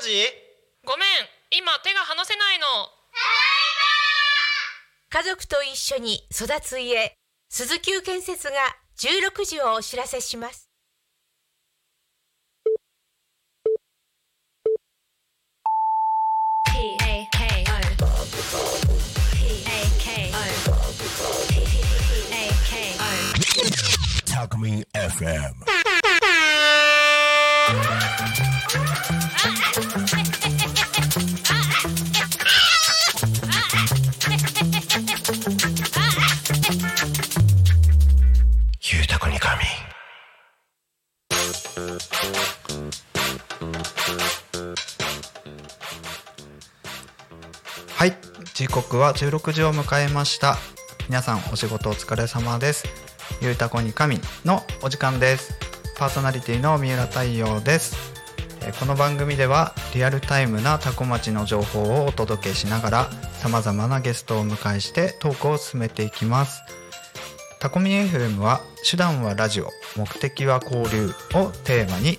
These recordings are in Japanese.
何？時ごめん。今手が離せないの。家族と一緒に育つ家。鈴木建設が16時をお知らせします。タコミン FM 刻は16時を迎えました。皆さんお仕事お疲れ様です。ゆうたこに神のお時間です。パーソナリティの三浦太陽です。この番組ではリアルタイムなタコ町の情報をお届けしながら様々なゲストを迎えしてトークを進めていきます。タコミ FM は手段はラジオ目的は交流をテーマに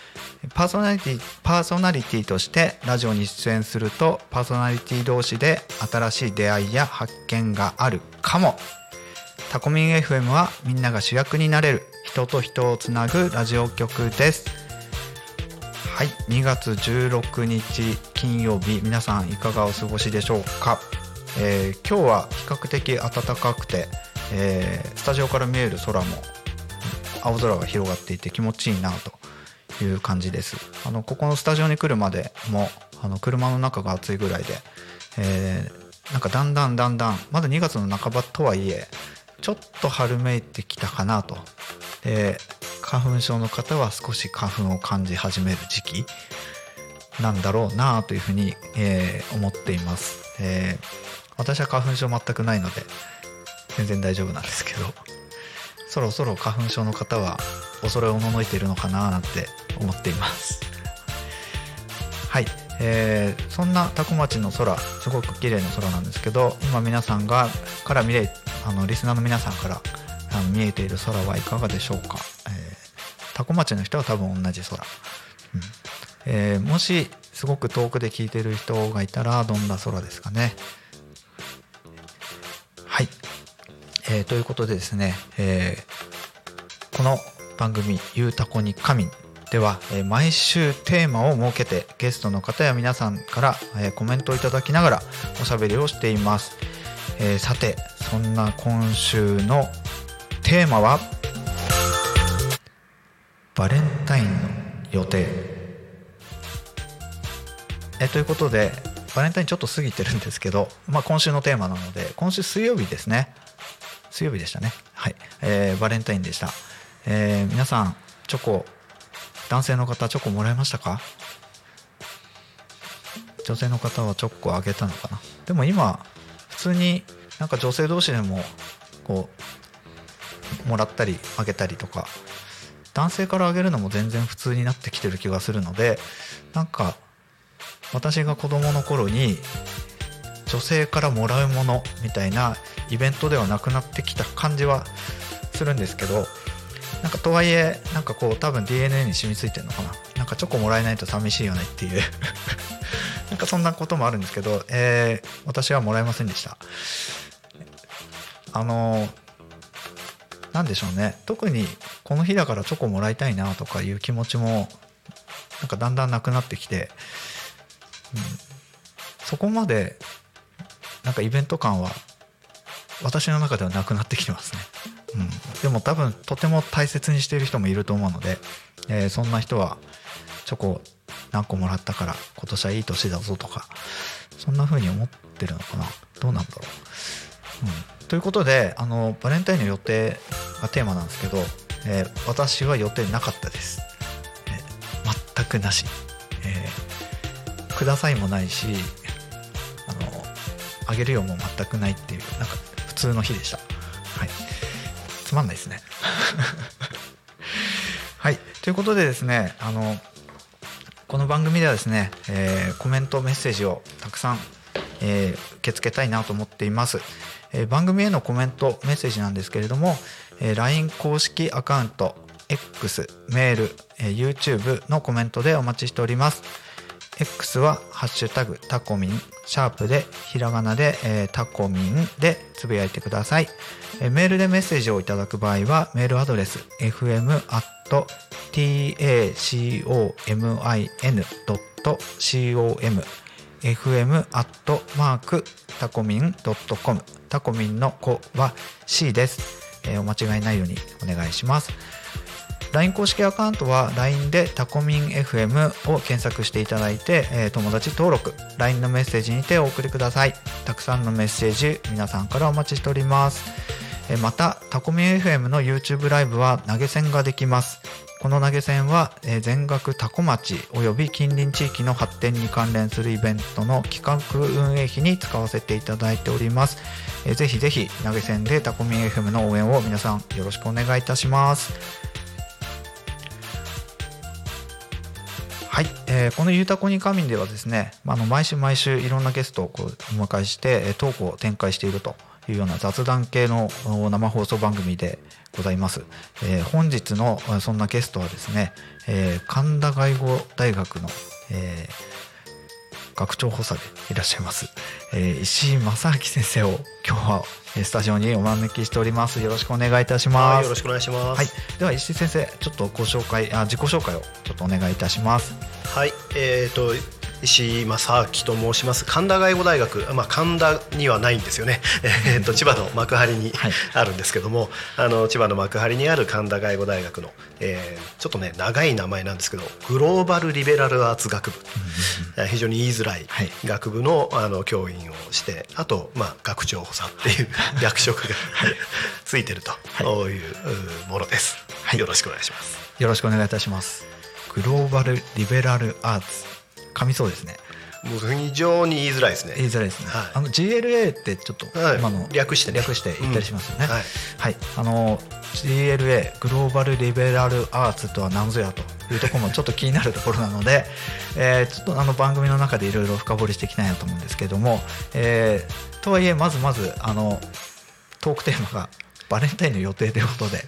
パーソナリティパーソナリティとしてラジオに出演するとパーソナリティ同士で新しい出会いや発見があるかも。タコミン FM はみんなが主役になれる人と人をつなぐラジオ局です。はい2月16日金曜日皆さんいかがお過ごしでしょうか、えー今日は比較的暖かくて、えースタジオから見える空も青空が広がっていて気持ちいいなという感じです。あのここのスタジオに来るまでもあの車の中が暑いぐらいで、えーなんかだんだんだんだんまだ2月の半ばとはいえちょっと春めいてきたかなと。で花粉症の方は少し花粉を感じ始める時期なんだろうなというふうに、えー思っています、えー私は花粉症全くないので全然大丈夫なんですけど。そろそろ花粉症の方は恐れおののいているのかななんて思っています。はい、えーそんな多古町の空すごく綺麗な空なんですけど今皆さんがから見れあのリスナーの皆さんからあの見えている空はいかがでしょうか、えー、多古町の人は多分同じ空、うん。えーもしすごく遠くで聞いてる人がいたらどんな空ですかね。えーということでですね、えーこの番組「ゆうたこに神」では、えー毎週テーマを設けてゲストの方や皆さんから、えーコメントをいただきながらおしゃべりをしています、えーさてそんな今週のテーマはバレンタインの予定。えということでバレンタインちょっと過ぎてるんですけど、まあ、今週のテーマなので今週水曜日ですね。水曜日でしたね。はい、えーバレンタインでした、えー皆さんチョコ男性の方チョコもらいましたか？女性の方はチョコあげたのかな？でも今普通になんか女性同士でもこうもらったりあげたりとか男性からあげるのも全然普通になってきてる気がするのでなんか私が子供の頃に女性からもらうものみたいなイベントではなくなってきた感じはするんですけどなんかとはいえなんかこう多分 DNA に染みついてるのかな？なんかチョコもらえないと寂しいよねっていう。なんかそんなこともあるんですけど、えー私はもらえませんでした。あのなんでしょうね。特にこの日だからチョコもらいたいなとかいう気持ちもなんかだんだんなくなってきて、うん、そこまでなんかイベント感は私の中ではなくなってきてますね、うん、でも多分とても大切にしている人もいると思うので、えーそんな人はチョコ何個もらったから今年はいい年だぞとかそんな風に思ってるのかな。どうなんだろう、うん、ということであのバレンタインの予定がテーマなんですけど、えー私は予定なかったです、えー全くなし、えーくださいもないしあげるよも全くないっていうなんか普通の日でした、はい、つまんないですね。はい。ということでですねあのこの番組ではですね、えーコメントメッセージをたくさん、えー受け付けたいなと思っています、えー番組へのコメントメッセージなんですけれども、えー LINE 公式アカウント X メール、えー YouTube のコメントでお待ちしております。X は「ハッシュタグタコミン」シャープでひらがなで、えータコミンでつぶやいてください、えーメールでメッセージをいただく場合はメールアドレス fm tacomin.com fm アットマークタコミン .com タコミンの子は C です、えーお間違いないようにお願いします。LINE 公式アカウントは LINE でタコミン FM を検索していただいて、え友達登録 LINE のメッセージにてお送りください。たくさんのメッセージ皆さんからお待ちしております。またタコミン FM の YouTube ライブは投げ銭ができます。この投げ銭は、全額タコ町および近隣地域の発展に関連するイベントの企画運営費に使わせていただいております、ぜひぜひ投げ銭でタコミン FM の応援を皆さんよろしくお願いいたします。はい、えーこの「ゆうたこに仮眠」ではですね、まあ、の毎週毎週いろんなゲストをこうお迎えしてトークを展開しているというような雑談系の生放送番組でございます、えー本日のそんなゲストはですね、えー神田外語大学の、えー学長補佐でいらっしゃいます、えー石井正明先生を今日はスタジオにお招きしております。よろしくお願いいたします。はい、よろしくお願いします。はい、では石井先生ちょっとご紹介あ自己紹介をちょっとお願いいたします。はい、えっ、と石井正明と申します。神田外語大学、まあ神田にはないんですよね。えっと千葉の幕張に はい。あるんですけども、あの千葉の幕張にある神田外語大学の、えーちょっとね長い名前なんですけど、グローバルリベラルアーツ学部、えー非常に言いづらいはい。学部のあの教員をして、あとまあ学長補佐っていう 役職がついてると。い。ううものです。はい。よろしくお願いします。よろしくお願いいたします。グローバルリベラルアーツ。噛みそうですねもう非常に言いづらいですね。言いづらいですね、はい。あの GLA ってちょっとはい。今の、略してね。略して言ったりしますよね、うん。はい。はい。あの GLA グローバルリベラルアーツとは何ぞやというところもちょっと気になるところなので、えーちょっとあの番組の中でいろいろ深掘りしていきたいなと思うんですけれども、えーとはいえまずまずあのトークテーマがバレンタインの予定ということで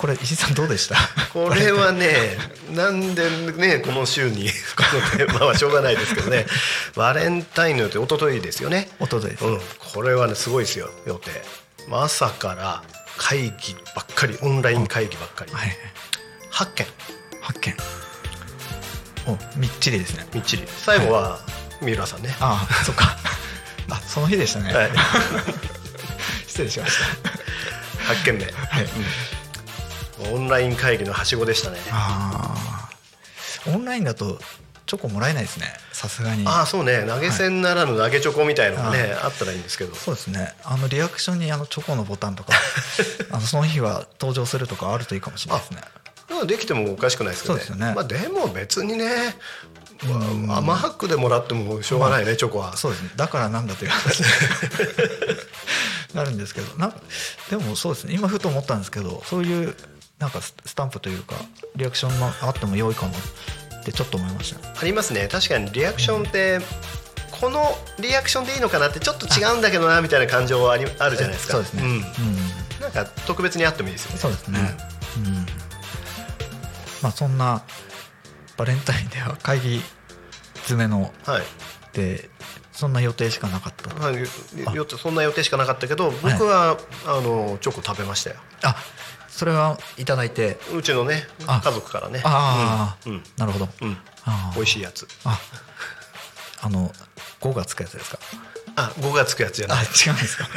これ石井さんどうでした？これはね、なんでね、この週に このテーマはしょうがないですけどね、バレンタインの予定、一昨日ですよね。おとといです、うん、これはね、すごいですよ、予定。まあ朝から会議ばっかり、オンライン会議ばっかり。はい8件、発見。おみっちりですね。みっちり。最後は三浦さんね。ああそっか。あその日でしたね、はい、失礼しました。8件目。はい、オンライン会議のはしごでしたね。オンラインだとチョコもらえないですね。さすがに。ああ、そうね、投げ銭ならぬ投げチョコみたいのがね、あったらいいんですけど。そうですね。あのリアクションにあのチョコのボタンとか あのその日は登場するとかあるといいかもしれないですね。まあできてもおかしくないですけどね。そうですよね。まあでも別にね、まあ甘ハックでもらってもしょうがないね、チョコは。そうですね。だからなんだという話に なるんですけど。なでもそうですね。今ふと思ったんですけどそういうなんかススタンプというかリアクションがあっても良いかも。ってちょっと思いました。ねありますね。確かにリアクションって。このリアクションでいいのかなってちょっと違うんだけどなみたいな感情はありあるじゃないですか。そうですね、ん。うん。なんか特別にあってもいいですよね。そうですね、うん。まあそんなバレンタインでは会議詰めのはい。でそんな予定しかなかった。はい、そんな予定しかなかったけど僕は、あのチョコ食べましたよ。あそれはいただいて。うちのねあ。家族からね。ああ、うん。うん。なるほど、うん。美味しいやつ。あ。あの5がつくやつですか？あ5がつくやつじゃあない違うんですか？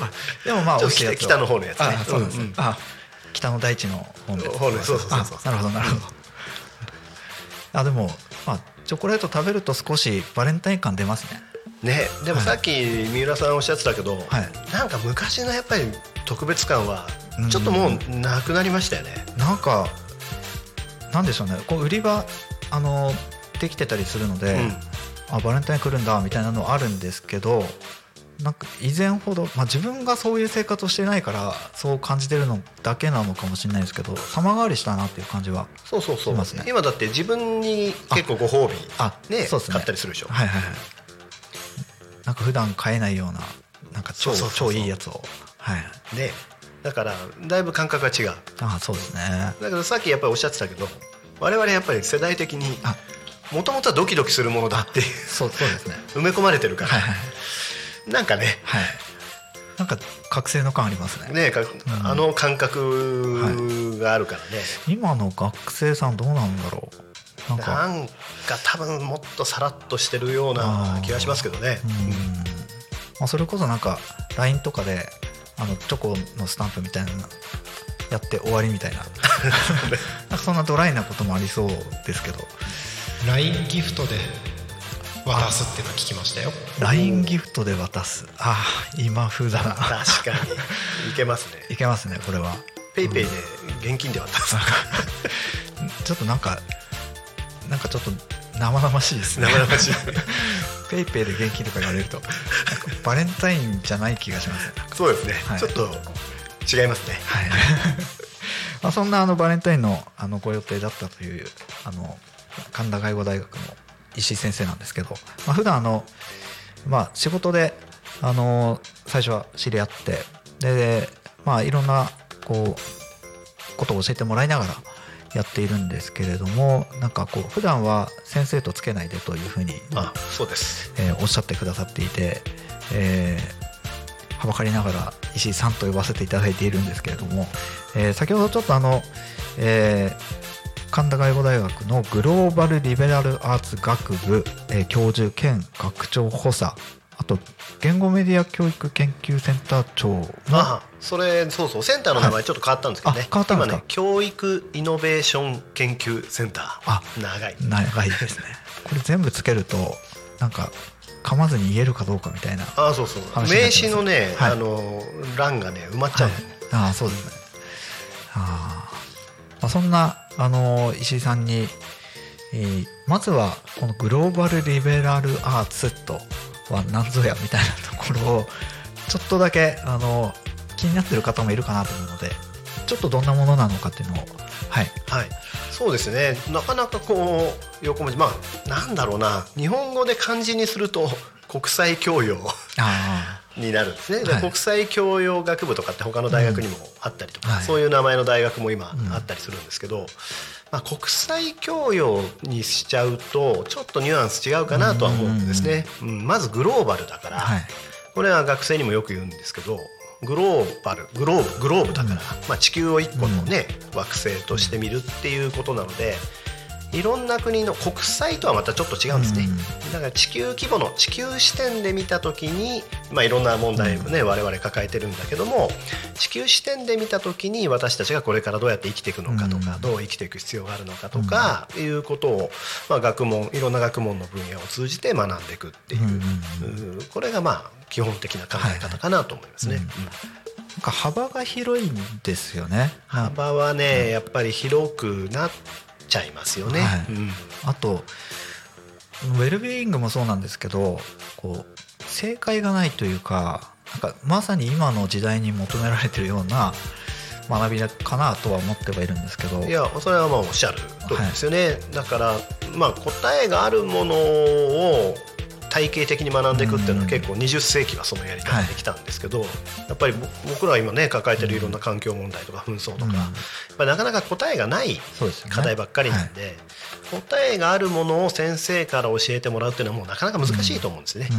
あでもまあ美味しいやつを。北の方のやつね。あそうです、うん。うん。あ北の大地の方の方のそうそうそうそう。あなるほどなるほど、あでもまあチョコレート食べると少しバレンタイン感出ますね。ねでもはい。さっき三浦さんおっしゃってたけど、はい。なんか昔のやっぱり特別感はうんちょっともうなくなりましたよね、なんかなんでしょうね。こう売り場あのできてたりするので、うん。あバレンタイン来るんだみたいなのあるんですけどなんか以前ほど、まあ、自分がそういう生活をしてないからそう感じてるのだけなのかもしれないですけど様変わりしたなっていう感じはそうそうそう、しますね。今だって自分に結構ご褒美あねそうですね。買ったりするでしょ、はいはいはい。なんか普段買えないようななんか超そうそうそうそう。超いいやつを。はい。ねだからだいぶ感覚が違う。あそうですね。だけどさっきやっぱりおっしゃってたけど我々やっぱり世代的にあもともとはドキドキするものだってそうそうですね。埋め込まれてるから、はいはいなんかね。はい。なんか覚醒の感ありますね。ねかあの感覚があるからね、今の学生さんどうなんだろう。なんか。なんか多分もっとさらっとしてるような気がしますけどね。うん。まあ、それこそなんか LINE とかであのチョコのスタンプみたいなのやって終わりみたいな。なんかそんなドライなこともありそうですけど。LINE ギフトで渡すっていうのは聞きましたよ。LINE ギフトで渡す。ああ今風だな。確かに。いけますね。いけますねこれは。 PayPay で現金で渡す。ちょっとなんかなんかちょっと生々しいですね。生々しい。PayPay で現金とか言われるとバレンタインじゃない気がします。ねそうですね、はい。ちょっと違いますね。はい。まあそんなあのバレンタインのあのご予定だったというあの神田外語大学の石井先生なんですけど、まあ普段あの、まあ、仕事であの最初は知り合ってで、まあ、いろんなこうことを教えてもらいながらやっているんですけれどもなんかこう普段は先生とつけないでというふうに、あ、そうです。えーおっしゃってくださっていて、えーはばかりながら石井さんと呼ばせていただいているんですけれども、えー先ほどちょっとあの、えー神田外語大学のグローバルリベラルアーツ学部、えー教授兼学長補佐あと言語メディア教育研究センター長のあ、それそうそうセンターの名前ちょっと変わったんですけどね。あ変わったんですか？今ね教育イノベーション研究センター。あ長い。長いですね これ全部つけるとなんか噛まずに言えるかどうかみたいなあ、そうそう。名詞のね、はいあの欄がね埋まっちゃう。はい、ああそうですねああ、まあ、そんなあの石井さんに、えーまずはこのグローバルリベラルアーツとは何ぞやみたいなところをちょっとだけあの気になってる方もいるかなと思うのでちょっとどんなものなのかっていうのをはい。はい、そうですね。なかなかこう横文字まあなんだろうな。日本語で漢字にすると国際教養あになるんですね、ではい。国際教養学部とかって他の大学にもあったりとか、はい。そういう名前の大学も今うん。あったりするんですけど、まあ、国際教養にしちゃうとちょっとニュアンス違うかなとは思うんですね、うんまずグローバルだから、あはい。これは学生にもよく言うんですけどグローバルグローブグローブだから、まあ、地球を一個のね、惑星として見るっていうことなのでいろんな国の国際とはまたちょっと違うんですね、だから地球規模の地球視点で見た時に、まあ、いろんな問題をね、我々抱えてるんだけども地球視点で見た時に私たちがこれからどうやって生きていくのかとか、うん。どう生きていく必要があるのかとか、いうことを、まあ、学問いろんな学問の分野を通じて学んでいくっていう、うんうんうん。これがまあ基本的な考え方かなと思いますね。はい。うん。なんか幅が広いんですよね。幅はねやっぱり広くなっちゃいますよね。はい。うん。あとウェルビーイングもそうなんですけどこう正解がないというかなんかまさに今の時代に求められてるような学びかなとは思ってはいるんですけど。いやそれはまあおっしゃる通りですよね、だからまあ答えがあるものを体系的に学んでいくっていうのは結構20世紀はそのやり方できたんですけど、やっぱりぼ僕らは今ね抱えてるいろんな環境問題とか紛争とか、うん。なかなか答えがない課題ばっかりなんで、答えがあるものを先生から教えてもらうっていうのはもうなかなか難しいと思うんですね。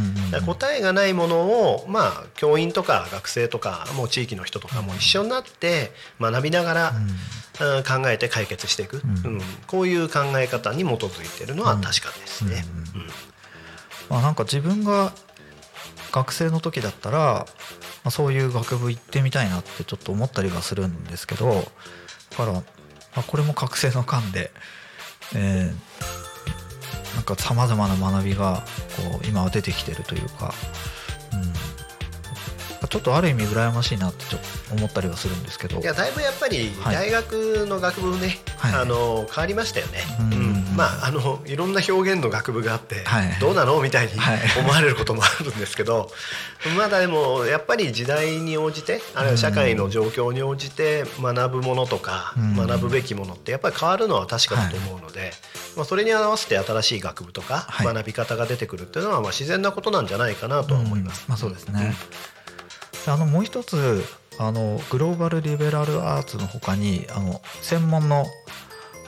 答えがないものを、まあ、教員とか学生とかもう地域の人とかも一緒になって学びながら、うん。考えて解決していく、うん。うん。こういう考え方に基づいているのは確かですね。うん。うんまあ、なんか自分が学生の時だったら、まあ、そういう学部行ってみたいなってちょっと思ったりはするんですけどだから、まあ、これも学生の間で、えーなんかさまざまな学びがこう今は出てきてるというか、うん、ちょっとある意味羨ましいなってちょっと思ったりはするんですけど。いやだいぶやっぱりはい。大学の学部ね、はい。あの変わりましたよね。うん。うん。うんまああのいろんな表現の学部があって、はい。どうなのみたいにはい。思われることもあるんですけど、まだでもやっぱり時代に応じてあるいは社会の状況に応じて学ぶものとか、うん。学ぶべきものってやっぱり変わるのは確かだと思うので、まあ、それに合わせて新しい学部とかはい。学び方が出てくるっていうのはまあ自然なことなんじゃないかなとは思います。うん。まあそうですね。あのもう一つあのグローバルリベラルアーツの他にあの専門の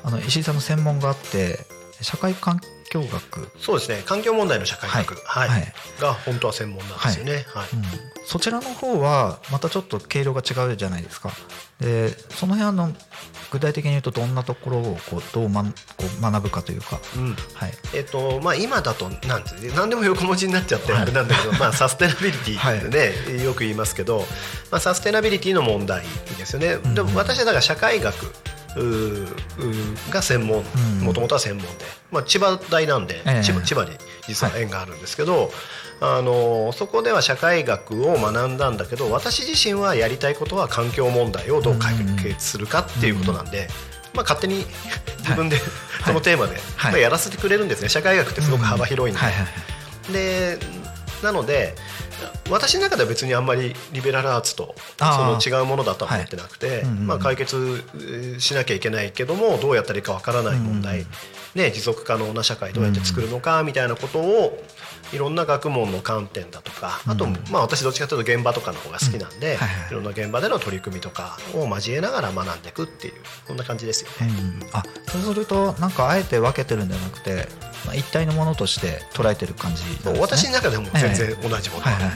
あの石井さんの専門があって社会環境境学、そうですね。環境問題の社会学、はい。はい。が本当は専門なんですよね。はい。うん、そちらの方はまたちょっと毛色が違うじゃないですか。でその辺の具体的に言うとどんなところをこうどう,、まん、こう学ぶかというか、うん。はい、えっとまあ、今だとなんて何でも横文字になっちゃってはい。あれなんだけど、まあ、サステナビリティってね、よく言いますけど、まあ、サステナビリティの問題ですよね、ん。でも私はだから社会学が専門。うん。もともとは専門で、まあ、千葉大なんで、ええ。千葉千葉に実は縁があるんですけど、あのそこでは社会学を学んだんだけど私自身はやりたいことは環境問題をどう解決するかっていうことなんで、まあ、勝手に自分でそのテーマで、はい。まあ、やらせてくれるんですね。社会学ってすごく幅広いんで。はいはいはい。でなので私の中では別にあんまりリベラルアーツとその違うものだとは思ってなくて、まあ、解決えーしなきゃいけないけどもどうやったらいいかわからない問題、うん。ね、持続可能な社会どうやって作るのかみたいなことをいろんな学問の観点だとかあと、うんまあ、私どっちかというと現場とかの方が好きなんで、いろんな現場での取り組みとかを交えながら学んでいくっていうそんな感じですよね。うんあそうするとなんかあえて分けてるんじゃなくて、まあ、一体のものとして捉えてる感じね、私の中でも全然同じもの、はいはい。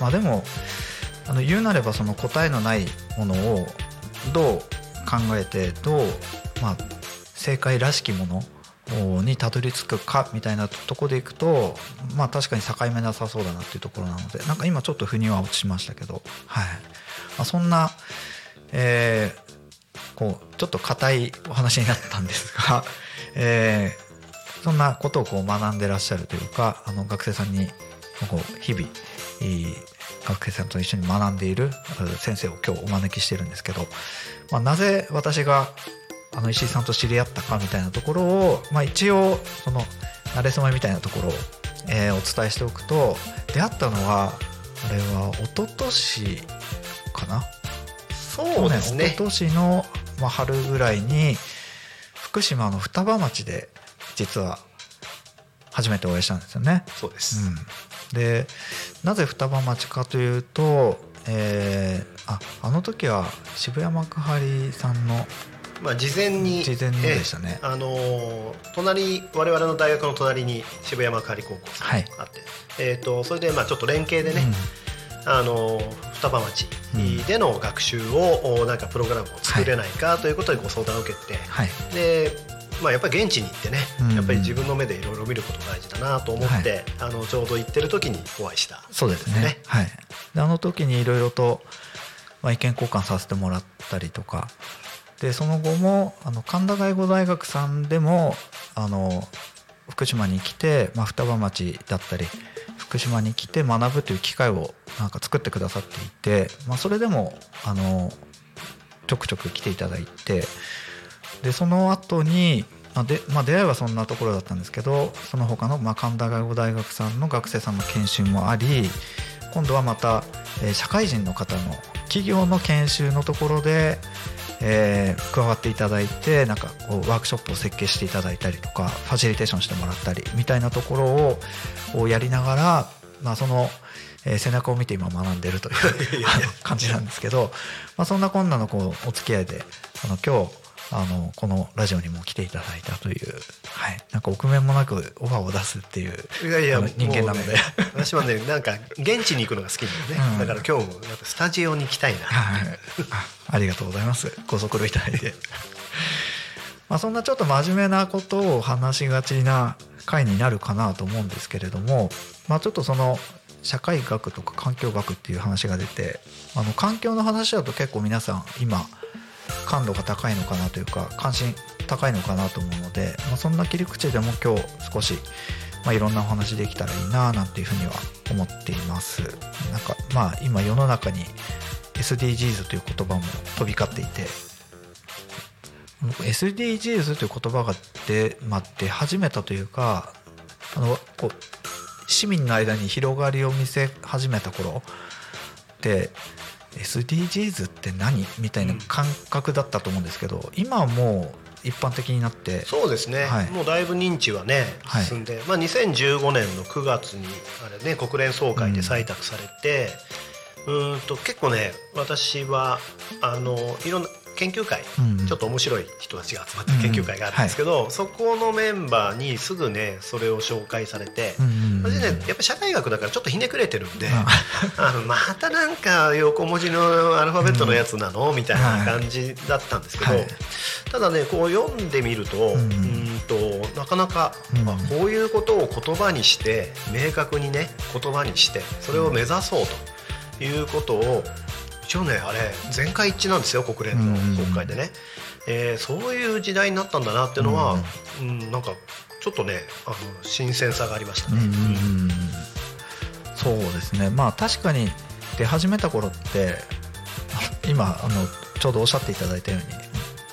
まあ、でもあの言うなればその答えのないものをどう考えてどう、まあ、正解らしきものにたどり着くかみたいなとこでいくとまあ確かに境目なさそうだなっていうところなのでなんか今ちょっと腑には落ちましたけど、はい。まあ、そんな、えーこうちょっと硬いお話になったんですが、えーそんなことをこう学んでらっしゃるというかあの学生さんにこう日々いい学生さんと一緒に学んでいる先生を今日お招きしてるんですけど、まあ、なぜ私があの石井さんと知り合ったかみたいなところを、まあ、一応その慣れ初めみたいなところを、えーお伝えしておくと出会ったのはあれは一昨年かな？そうですね。一昨年の、まあ、春ぐらいに福島の双葉町で実は初めてお会いしたんですよね。そうです、うん、でなぜ双葉町かというと、えーああの時は渋谷幕張さんのまあ、事前に事前のでしたね。ええあのー隣我々の大学の隣に渋谷幕張高校さんはい。があって、えー、とそれでまあちょっと連携でね、あのー双葉町での学習を、おなんかプログラムを作れないかということでご相談を受けて、はい。でまあ、やっぱり現地に行ってね、うん。やっぱり自分の目でいろいろ見ること大事だなと思って、あのちょうど行ってる時にお会いした。そうですね。ね。はい、であの時にいろいろと、まあ、意見交換させてもらったりとかでその後もあの神田外語大学さんでもあの福島に来て、まあ、双葉町だったり福島に来て学ぶという機会をなんか作ってくださっていて、まあ、それでもあのちょくちょく来ていただいてでその後に、あでまあ、出会いはそんなところだったんですけどその他の、まあ、神田外語大学さんの学生さんの研修もあり今度はまた、え社会人の方の企業の研修のところで、えー加わっていただいてなんかこうワークショップを設計していただいたりとかファシリテーションしてもらったりみたいなところををやりながら、まあ、その、えー背中を見て今学んでるという 感じなんですけど、まあ、そんなこんなのこうお付き合いであの今日あのこのラジオにも来ていただいたという、はい、なんか臆面もなくオファーを出すっていういやいや人間なので。ね私はね なんか現地に行くのが好きなんでね、うん。だから今日もスタジオに行きたいな、はい、あありがとうございます。ご足労いただいて。まあそんなちょっと真面目なことを話しがちな回になるかなと思うんですけれども、まあ、ちょっとその社会学とか環境学っていう話が出てあの環境の話だと結構皆さん今感度が高いのかなというか関心高いのかなと思うので、まあ、そんな切り口でも今日少し、まあ、いろんなお話できたらいいななんていうふうには思っています。なんかまあ今世の中に SDGs という言葉も飛び交っていて SDGs という言葉が出,、まあ、出始めたというかあのこう市民の間に広がりを見せ始めた頃って SDGs って何？みたいな感覚だったと思うんですけど今はもう一般的になってそうですね、はい。もうだいぶ認知はねはい。進んで、まあ、2015年の9月にあれ、ね、国連総会で採択されて、うーんと結構ね私はあのいろんな研究会、うん。うんちょっと面白い人たちが集まった研究会があるんですけど、そこのメンバーにすぐねそれを紹介されて。うんうんうん私ねやっぱ社会学だからちょっとひねくれてるんで、あ。あのまたなんか横文字のアルファベットのやつなの、みたいな感じだったんですけど、はい。ただねこう読んでみると,、うんん、となかなか、うん。あこういうことを言葉にして明確にね言葉にしてそれを目指そうということを一応ねあれ全会一致なんですよ国連の総会でね、えーそういう時代になったんだなっていうのは、うんなんかちょっとねあの新鮮さがありましたね。うんうんうんそうですね。まあ確かに出始めた頃ってあ今あのちょうどおっしゃっていただいたように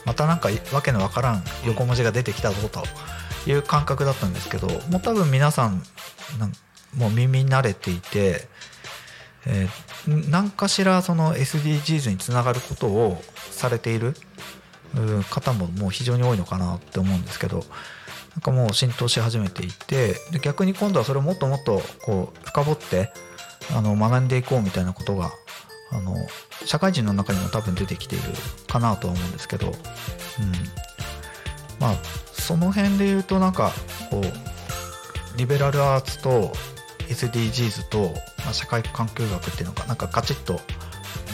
またなんかわけのわからん横文字が出てきたぞという感覚だったんですけどもう多分皆さんなんもう耳慣れていて、えー何かしらその SDGs につながることをされている方ももう非常に多いのかなって思うんですけどなんかもう浸透し始めていてで逆に今度はそれをもっともっとこう深掘ってあの学んでいこうみたいなことがあの社会人の中にも多分出てきているかなとは思うんですけど、うん、まあその辺で言うとなんかこうリベラルアーツと SDGs と、まあ、社会環境学っていうのがなんかガチッと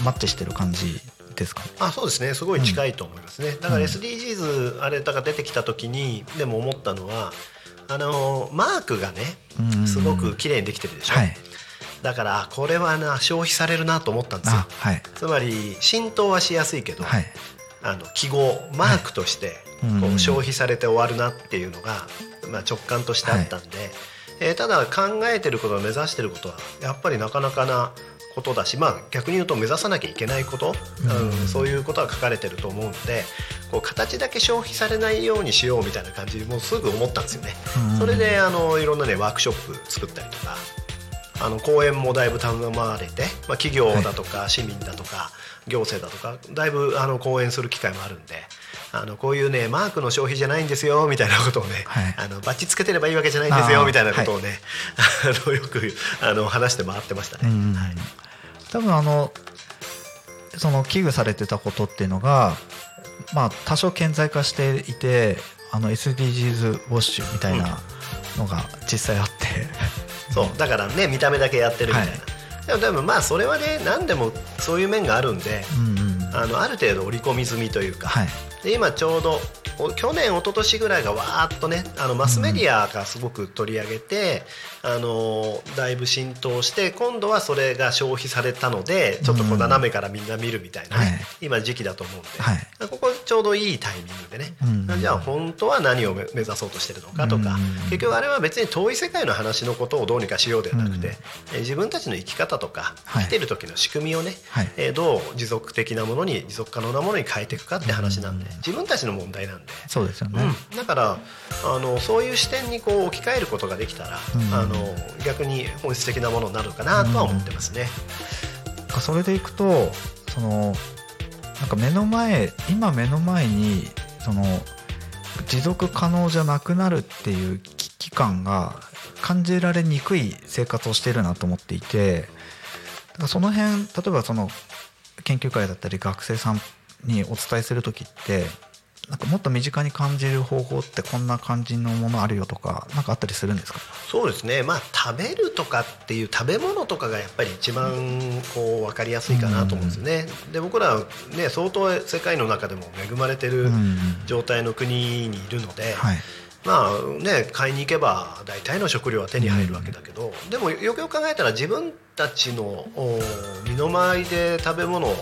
マッチしてる感じですか？ね。あそうですね。すごい近いと思いますね、だから SDGs あれだから出てきた時にでも思ったのはあのマークがねうんすごく綺麗にできてるでしょ、はい。だからあこれはな消費されるなと思ったんですよ。あはい。つまり浸透はしやすいけど、はい。あの記号マークとしてうんこう消費されて終わるなっていうのが、まあ、直感としてあったんで、えーただ考えてることを目指してることはやっぱりなかなかなことだし、まあ、逆に言うと目指さなきゃいけないこと、うんうんそういうことが書かれてると思うのでこう形だけ消費されないようにしようみたいな感じにもうすぐ思ったんですよね。うんそれであのいろんなねワークショップ作ったりとかあの講演もだいぶ頼まれて、まあ、企業だとか市民だとか行政だとかだいぶあの講演する機会もあるんであのこういうねマークの消費じゃないんですよみたいなことをね、はい。あのバッチつけてればいいわけじゃないんですよみたいなことをね、あのよくあの話して回ってましたね。うんはい。多分あのその危惧されてたことっていうのがまあ多少顕在化していてあの SDGs ウォッシュみたいなのが実際あって、そう。だからね見た目だけやってるみたいな、はい。でもでもまあそれはね何でもそういう面があるんで、うんうんあのある程度織り込み済みというか、はい。で今ちょうどお去年一昨年ぐらいがわーっとねあのマスメディアがすごく取り上げて、あのだいぶ浸透して今度はそれが消費されたのでちょっとこう斜めからみんな見るみたいなね、はい。今時期だと思うんで、はい。ここちょうどいいタイミングでね、うん。じゃあ本当は何を目目指そうとしてるのかとか、うん。結局あれは別に遠い世界の話のことをどうにかしようではなくて、うん。え自分たちの生き方とか、はい。生きてる時の仕組みをね、はい。えーどう持続的なものに持続可能なものに変えていくかって話なんで、自分たちの問題なんで。そうですよね、うん、だからあのそういう視点にこう置き換えることができたら、うん。あの逆に本質的なものになるかなとは思ってますね。なんそれでいくとそのなんか目の前今目の前にその持続可能じゃなくなるっていう危機感が感じられにくい生活をしてるなと思っていてその辺例えばその研究会だったり学生さんにお伝えする時ってなんかもっと身近に感じる方法ってこんな感じのものあるよとかなんかあったりするんですか？そうですね、まあ、食べるとかっていう食べ物とかがやっぱり一番こう分かりやすいかなと思うんですよね。で僕らは、ね、相当世界の中でも恵まれてるうん状態の国にいるので、はい。まあね、買いに行けば大体の食料は手に入るわけだけど、でもよくよく考えたら自分たちのお身の回りで食べ物を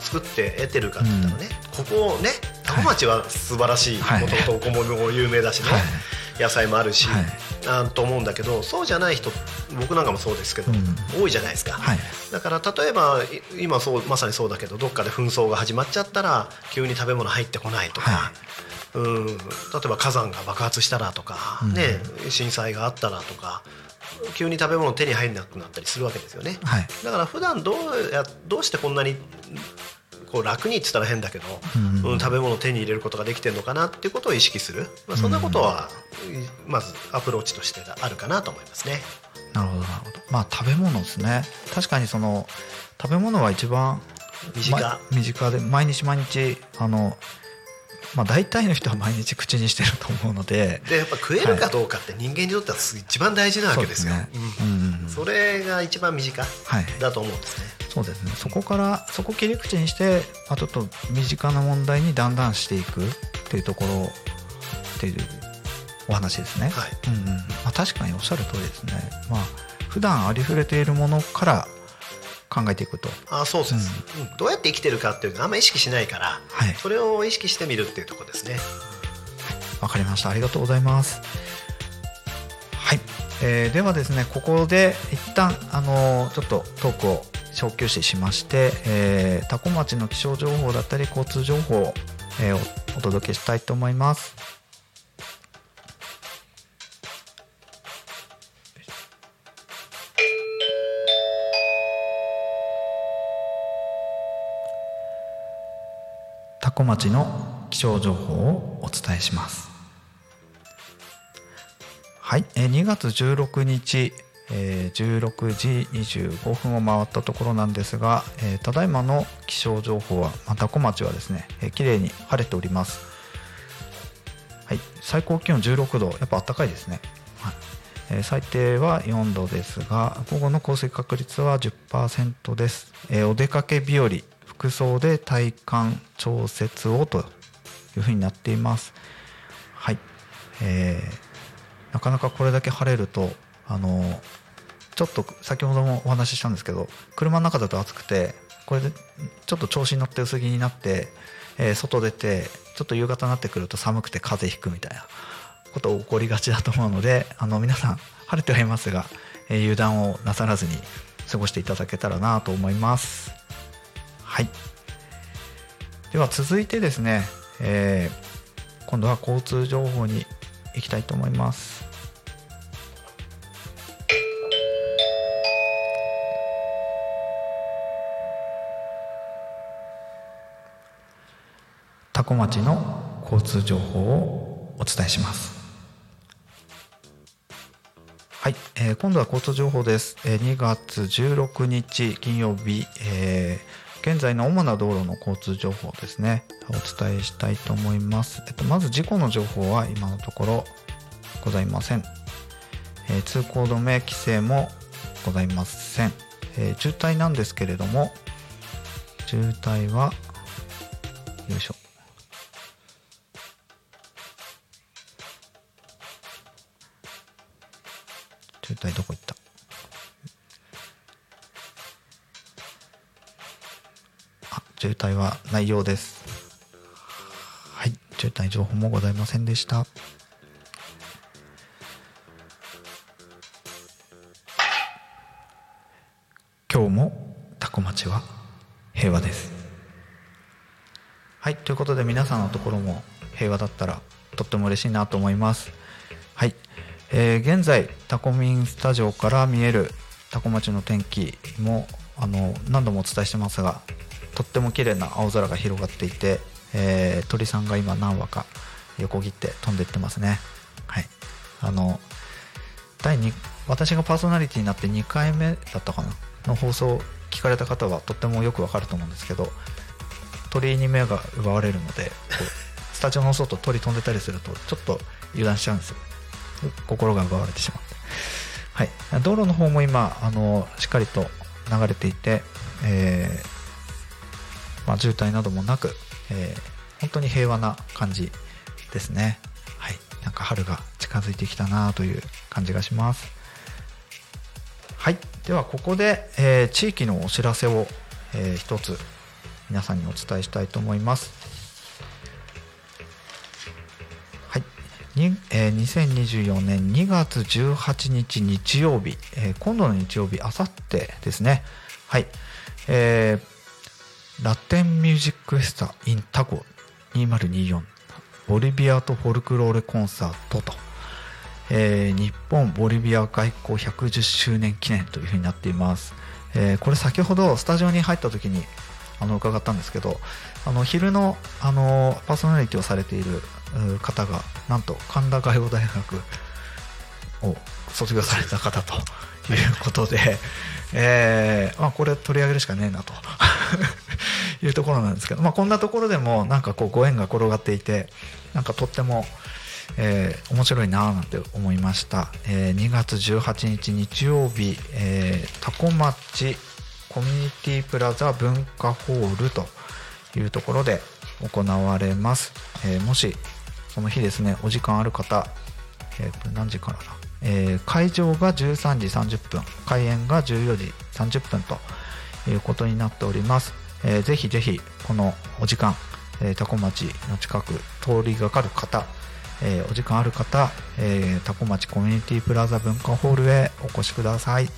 作って得てるかって言ったらね、ここね多古町は素晴らしい。はい。もともとお米も有名だしね、はい。野菜もあるし、はい。あと思うんだけどそうじゃない人僕なんかもそうですけど、多いじゃないですか、はい。だから例えばい今そうまさにそうだけどどっかで紛争が始まっちゃったら急に食べ物入ってこないとか、はうん。例えば火山が爆発したらとか、ね、震災があったらとか。急に食べ物手に入らなくなったりするわけですよね。はい。だから普段どうやどうしてこんなにこう楽にって言ったら変だけど、うん。食べ物を手に入れることができてるのかなっていうことを意識する、まあ、そんなことは、まずアプローチとしてあるかなと思いますね。なるほどなるほど。まあ食べ物ですね。確かにその食べ物は一番身近。ま身近で毎日毎日あのまあ大体の人は毎日口にしてると思うので。でやっぱ食えるかどうかって人間にとっては一番大事なわけですよ。そね。うん。それが一番身近はい。だと思うんですね。そうですね。そこからそこを切り口にして、まあ、ちょっと身近な問題にだんだんしていくっていうところっていうお話ですね、はい。うんうん。まあ、確かにおっしゃる通りですね。まあ普段ありふれているものから考えていくと。あそうです、うん。どうやって生きてるかっていうのあんまり意識しないから、はい。それを意識してみるっていうところですね。わかりました。ありがとうございます。はい、えーではですねここで一旦あのーちょっとトークを小休止しまして、えー、多古町の気象情報だったり交通情報を、えーおお届けしたいと思います。多古町の気象情報をお伝えします。はい、えー2月16日、えー16時25分を回ったところなんですが、えーただいまの気象情報は、まあ、多古町はですね、えー綺麗に晴れております。はい、最高気温16度。やっぱ暖かいですね、はい。えー最低は4度ですが午後の降水確率は10%です、えーお出かけ日和服装で体感調節をというふうになっています。はい、えーなかなかこれだけ晴れるとあのちょっと先ほどもお話ししたんですけど車の中だと暑くてこれでちょっと調子に乗って薄着になって、えー外出てちょっと夕方になってくると寒くて風邪ひくみたいなこと起こりがちだと思うのであの皆さん晴れてはいますが、えー油断をなさらずに過ごしていただけたらなと思います。はい。では続いてですね、えー今度は交通情報に行きたいと思います。多古町の交通情報をお伝えします。はい、えー今度は交通情報です、えー2月16日金曜日、えー現在の主な道路の交通情報ですね。お伝えしたいと思います、えっと、まず事故の情報は今のところございません、えー通行止め規制もございません、えー渋滞なんですけれども渋滞はよいしょ。渋滞どこ行った？渋滞はないようです。はい。渋滞情報もございませんでした。今日もタコ町は平和です。はい。ということで皆さんのところも平和だったらとっても嬉しいなと思います。はい、えー現在タコミンスタジオから見えるタコ町の天気もあの何度もお伝えしてますがとっても綺麗な青空が広がっていて、えー鳥さんが今何羽か横切って飛んでいってますね。はい。あの第2私がパーソナリティになって2回目だったかな？の放送を聞かれた方はとってもよくわかると思うんですけど鳥に目が奪われるので スタジオの外鳥飛んでたりするとちょっと油断しちゃうんですよ。心が奪われてしまって。はい。道路の方も今あのしっかりと流れていて、えーまあ、渋滞などもなく、えー本当に平和な感じですね。はい。なんか春が近づいてきたなという感じがします。はい。ではここで、えー地域のお知らせを、えー一つ皆さんにお伝えしたいと思います。はい、にえー2024年2月18日日曜日、えー今度の日曜日あさってですね。はい、えーラテンミュージックフェスタ in タゴ2024ボリビアとフォルクローレコンサートと、えー日本ボリビア外交110周年記念というふうになっています、えーこれ先ほどスタジオに入った時にあの伺ったんですけどあの昼のあのパーソナリティをされている方がなんと神田外語大学を卒業された方ということで、えーまあ、これ取り上げるしかねえなと。いうところなんですけど、まあ、こんなところでもなんかこうご縁が転がっていてなんかとっても、えー面白いなぁなんて思いました、えー2月18日日曜日、えー、多古町コミュニティプラザ文化ホールというところで行われます、えーもしその日ですねお時間ある方、えー何時からだ、えー会場が13時30分開演が14時30分ということになっております、えーぜひぜひこのお時間、えー、多古町の近く通りがかる方、えーお時間ある方、えー、多古町コミュニティプラザ文化ホールへお越しください。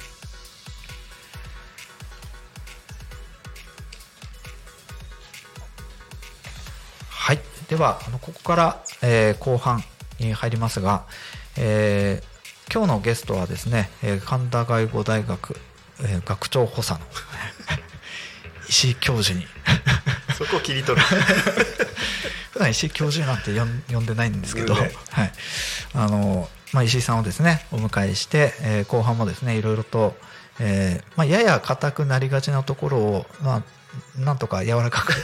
はい、ではあのここから、えー後半に入りますが、えー今日のゲストはですね、えー神田外語大学、えー学長補佐の 石井教授に。そこを切り取る。普段石井教授なんて呼んでないんですけど、ね。はい。あのまあ、石井さんをですねお迎えして、えー後半もですねいろいろと、えーまあ、やや硬くなりがちなところを、まあ、なんとか柔らかく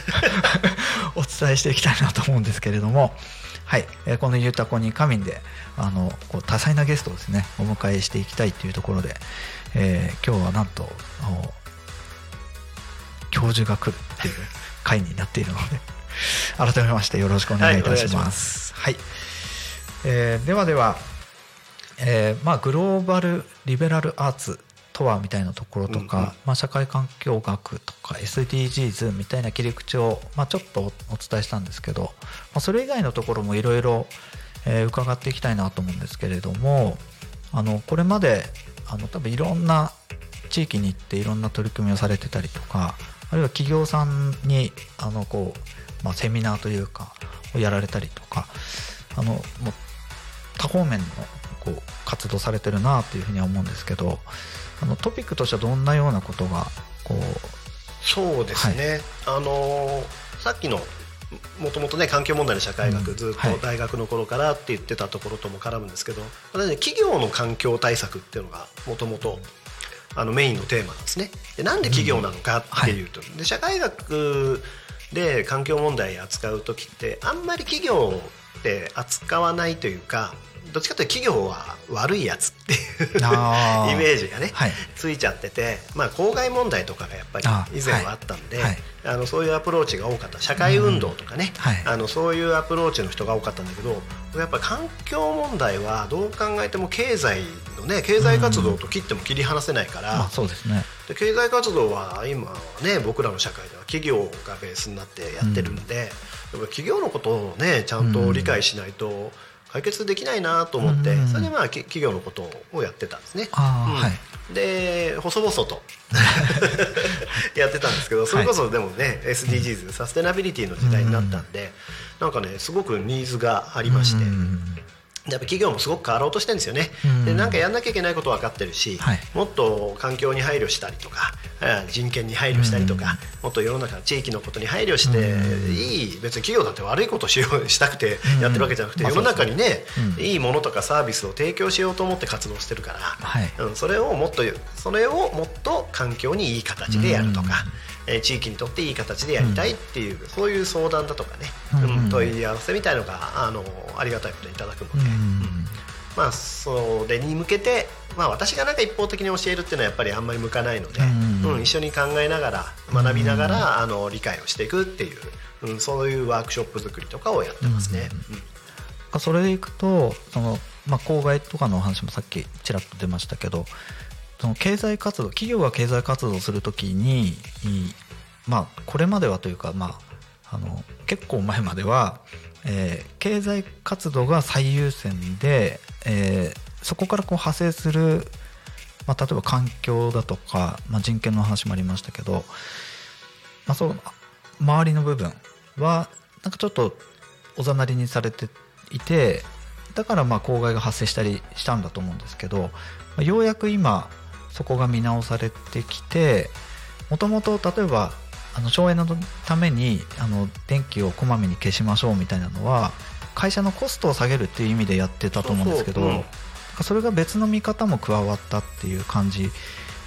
お伝えしていきたいなと思うんですけれども、はい。えーこの「ゆうたこに仮眠で」あのこう多彩なゲストをですねお迎えしていきたいというところで、えー今日はなんと教授が来るっていう回になっているので 改めましてよろしくお願いいたします。はい。えーではでは、えーまあ、グローバル・リベラル・アーツとはみたいなところとか、うんうん。まあ、社会環境学とか SDGs みたいな切り口を、まあ、ちょっとお伝えしたんですけど、まあ、それ以外のところもいろいろえー伺っていきたいなと思うんですけれどもあのこれまであの多分いろんな地域に行っていろんな取り組みをされてたりとかあるいは企業さんにあのこう、まあ、セミナーというかをやられたりとかあのもう多方面のこう活動されてるなというふうには思うんですけどあのトピックとしてはどんなようなことがこうそうですね、あのーさっきのもともとね環境問題の社会学、うん。ずっはい。と大学の頃からって言ってたところとも絡むんですけど、私ね企業の環境対策っていうのがもともとあのメインのテーマなんですね。でなんで企業なのかっていうと、で社会学で環境問題扱う時ってあんまり企業って扱わないというかどっちかというと企業は悪いやつっていう イメージがね、はい。ついちゃってて、まあ、公害問題とかがやっぱりあ以前はあったんで、はい。はい。あのそういうアプローチが多かった。社会運動とかね、うんはい。あのそういうアプローチの人が多かったんだけどやっぱり環境問題はどう考えても経済のね経済活動と切っても切り離せないから、まあそうですね。で経済活動は今はね僕らの社会では企業がベースになってやってるんで、やっぱ企業のことをねちゃんと理解しないと解決できないなと思って、うんそれでまあき企業のことをやってたんですね。で細々と やってたんですけどそれこそでもね、SDGs サステナビリティの時代になったんで、なんかねすごくニーズがありまして、うんやっぱ企業もすごく変わろうとしてるんですよね、うんでなんかやんなきゃいけないこと分かってるし、はい。もっと環境に配慮したりとかあ人権に配慮したりとか、もっと世の中の地域のことに配慮して、うん。いい別に企業だって悪いことをしようしたくてやってるわけじゃなくて、うん世の中にね、うん。いいものとかサービスを提供しようと思って活動してるから、はい。うん、それをもっとそれをもっと環境にいい形でやるとか、えー地域にとっていい形でやりたいっていう、そういう相談だとかね、うん。うん問い合わせみたいのがあのありがたいことにいただくので。うんまあ、それに向けて、まあ、私がなんか一方的に教えるっていうのはやっぱりあんまり向かないので、うんうん一緒に考えながら学びながら、あの理解をしていくっていう、うん、そういうワークショップ作りとかをやってますね。うんそれでいくとその、まあ、公害とかのお話もさっきちらっと出ましたけどその経済活動企業が経済活動をするときにいまあこれまではというか、まあ、あの結構前まではえー経済活動が最優先で、えーそこからこう派生する、まあ、例えば環境だとか、まあ、人権の話もありましたけど、まあ、そう周りの部分はなんかちょっとおざなりにされていてだからまあ公害が発生したりしたんだと思うんですけど、まあようやく今そこが見直されてきてもともと例えばあの省エネのためにあの電気をこまめに消しましょうみたいなのは会社のコストを下げるっていう意味でやってたと思うんですけどそうん。それが別の見方も加わったっていう感じ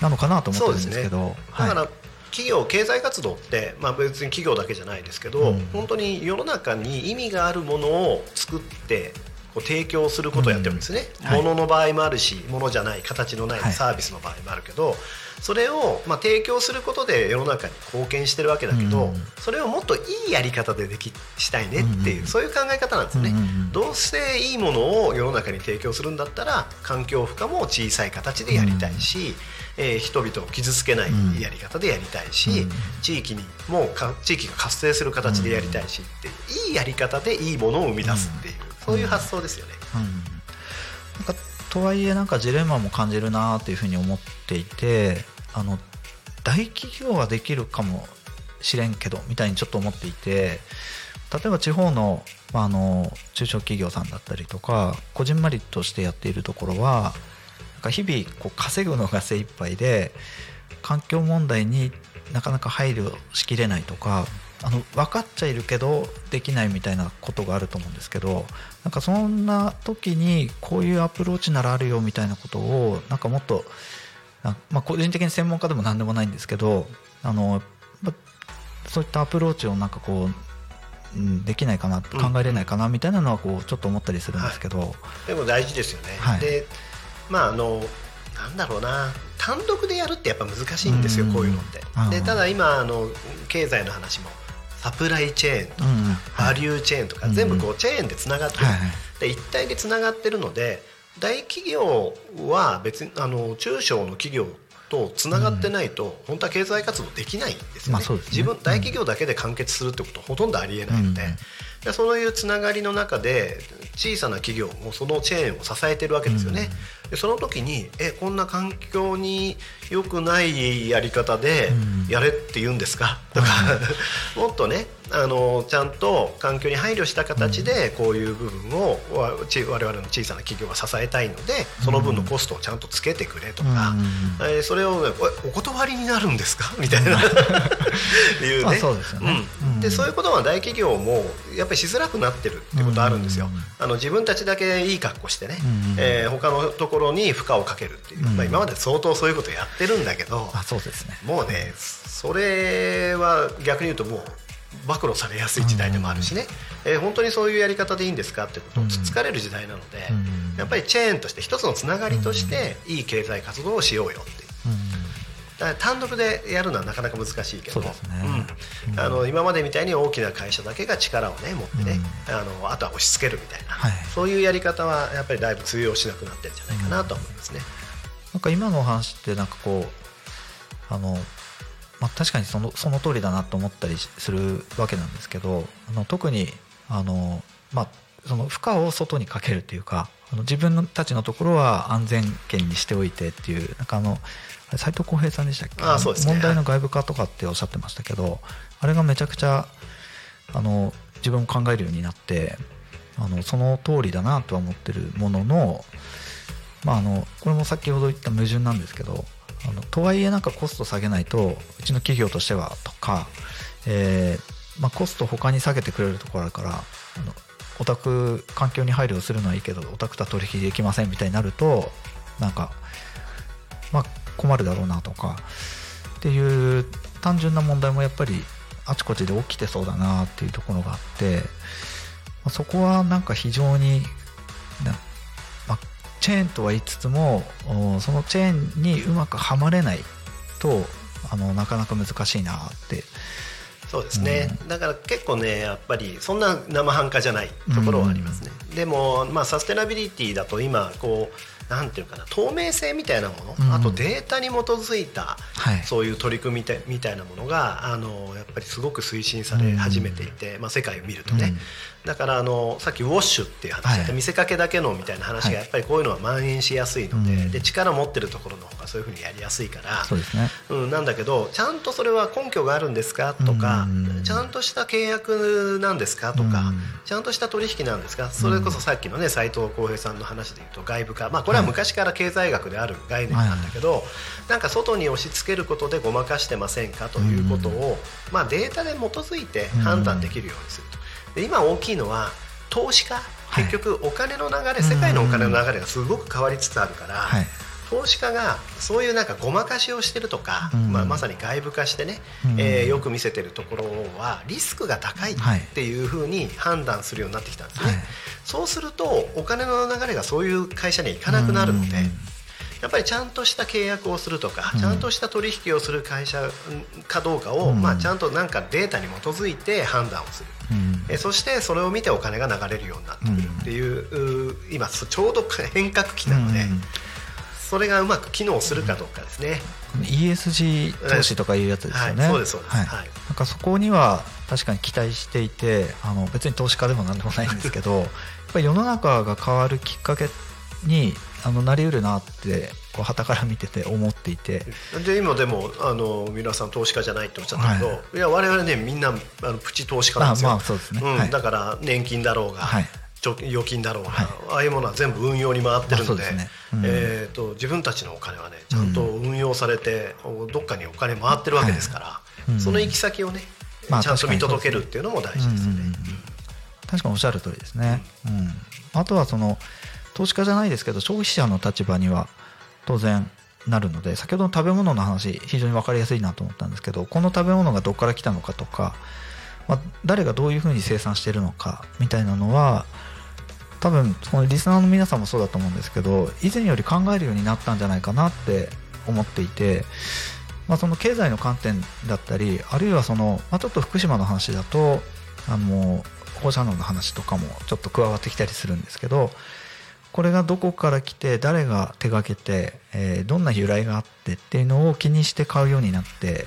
なのかなと思ってるんですけどだから、はい。企業経済活動って、まあ、別に企業だけじゃないですけど、うん。本当に世の中に意味があるものを作ってこう提供することをやってるんですね、うん。はい。物の場合もあるし物じゃない形のないはい。サービスの場合もあるけど、それを、まあ、提供することで世の中に貢献してるわけだけど、うん。それをもっといいやり方でできしたいねっていう、うんそういう考え方なんですよね、どうせいいものを世の中に提供するんだったら環境負荷も小さい形でやりたいし、えー人々を傷つけないうんやり方でやりたいし、うん地域にもか地域が活性する形でやりたいしっていういいやり方でいいものを生み出すっていう、そういう発想ですよね。うん。なんかとはいえなんかジレンマも感じるなっていうふうに思っていてあの大企業はできるかもしれんけどみたいにちょっと思っていて例えば地方の,、まあ、あの中小企業さんだったりとかこじんまりとしてやっているところはなんか日々こう稼ぐのが精一杯で環境問題になかなか配慮しきれないとかあの分かっちゃいるけどできないみたいなことがあると思うんですけどなんかそんな時にこういうアプローチならあるよみたいなことをなんかもっとなまあ、個人的に専門家でも何でもないんですけどあのまそういったアプローチをなんかこう、うん、できないかな考えれないかなみたいなのはこうちょっと思ったりするんですけど、でも大事ですよね。はい。でまああのなんだろうな。単独でやるってやっぱ難しいんですよ、うん。こういうのって。でただ今あの経済の話もサプライチェーンとか、バリューチェーンとか、うん全部こうチェーンでつながってで一体でつながってるので大企業は別にあの中小の企業とつながってないと、本当は経済活動できないんですよね,、自分大企業だけで完結するってことはほとんどありえないので,、うんでそういうつながりの中で小さな企業もそのチェーンを支えてるわけですよね。でその時にえこんな環境に良くないやり方でうん。やれって言うんですか、とか もっとねあのちゃんと環境に配慮した形でこういう部分を我々の小さな企業は支えたいのでその分のコストをちゃんとつけてくれとか、うん。えーそれをおお断りになるんですか？みたいな。いうね。まあそうですよね。うん。うん。でそういうことは大企業もやっぱりしづらくなってるってことあるんですよ、うん。あの自分たちだけいい格好してね、うん。えー他のところに負荷をかけるっていう、うん。まあ、今まで相当そういうことやってるんだけど、あそうですね。もうねそれは逆に言うともう暴露されやすい時代でもあるしね、えー本当にそういうやり方でいいんですかってことをつつかれる時代なので、うん。やっぱりチェーンとして一つのつながりとしていい経済活動をしようよっていう。単独でやるのはなかなか難しいけど。ねうんあの今までみたいに大きな会社だけが力を、ね、持ってね、あのあとは押し付けるみたいな、はいそういうやり方はやっぱりだいぶ通用しなくなってるんじゃないかなと思いますね。なんか今のお話ってなんかこうあの、まあ、確かにそのその通りだなと思ったりするわけなんですけどあの特にあの、まあ、その負荷を外にかけるっていうかあの自分たちのところは安全圏にしておいてっていうなんかあの斉藤浩平さんでしたっけ？あそうですね。問題の外部化とかっておっしゃってましたけどあれがめちゃくちゃあの自分も考えるようになってあのその通りだなとは思ってるもののまあ、あのこれも先ほど言った矛盾なんですけどあのとはいえなんかコスト下げないとうちの企業としてはとか、えーまあ、コスト他に下げてくれるところあるからあのオタク環境に配慮するのはいいけどオタクとは取引できませんみたいになるとなんか、まあ、困るだろうなとかっていう単純な問題もやっぱりあちこちで起きてそうだなっていうところがあって、まあそこはなんか非常になまあ、チェーンとは言いつつもおそのチェーンにうまくはまれないとあのなかなか難しいなって。そうですね、だから結構ねやっぱりそんな生半可じゃないところはありますね、でも、まあ、サステナビリティだと今こうなんていうかな透明性みたいなもの、うん。あとデータに基づいたはい。そういう取り組みみたいなものがあのやっぱりすごく推進され始めていて、まあ、世界を見るとね、うんだからあのさっきウォッシュっていう話はい。見せかけだけのみたいな話はい。がやっぱりこういうのは蔓延しやすいので,、うん。で力持ってるところの方がそういうふうにやりやすいから。そうですね。うん、なんだけどちゃんとそれは根拠があるんですかとか、うん。ちゃんとした契約なんですかとか、うん。ちゃんとした取引なんですかそれこそさっきのね斉藤浩平さんの話でいうと外部化、まあ、これは昔から経済学である概念なんだけど、なんか外に押し付けることでごまかしてませんかとい。うことを、まあ、データで基づいて判断できるようにすると。で今大きいのは投資家はい。結局お金の流れ、世界のお金の流れがすごく変わりつつあるから、はい。投資家がそういうなんかごまかしをしてるとか、うんまあ、まさに外部化してね、うんえーよく見せてるところはリスクが高いっていうふうに判断するようになってきたんですね、はい。そうするとお金の流れがそういう会社には行かなくなるので、うんやっぱりちゃんとした契約をするとか、うん。ちゃんとした取引をする会社かどうかを、うん。まあ、ちゃんとなんかデータに基づいて判断をする。うん。えそしてそれを見てお金が流れるようになってくるっていう,、う今ちょうど変革期なので、うん。それがうまく機能するかどうかですね。ESG 投資とかいうやつですよね、はい。そうですそうです。はい。はい。なんかそこには確かに期待していてあの別に投資家でもなんでもないんですけど やっぱり世の中が変わるきっかけにあのなりうるなってこう旗から見てて思っていて。で今でもあの皆さん投資家じゃないっておっしゃったけど、、はい。や我々ねみんなあのプチ投資家なんですよ。あまあそうですね。うんはい。だから年金だろうが、はい。預金だろうが、はい。ああいうものは全部運用に回ってるので,、ね。うん。えー、と自分たちのお金はねちゃんと運用されて、どっかにお金回ってるわけですから、はい。うん。その行き先をね、まあちゃんと見届けるっていうのも大事ですよね。うん。うん。うん確かにおっしゃる通りですね、うん、あとはその投資家じゃないですけど消費者の立場には当然なるので先ほどの食べ物の話非常に分かりやすいなと思ったんですけどこの食べ物がどこから来たのかとか、まあ、誰がどういうふうに生産してるのかみたいなのは多分このリスナーの皆さんもそうだと思うんですけど以前より考えるようになったんじゃないかなって思っていて、まあ、その経済の観点だったりあるいはその、まあ、ちょっと福島の話だとあの放射能の話とかもちょっと加わってきたりするんですけどこれがどこから来て誰が手がけて、えーどんな由来があってっていうのを気にして買うようになって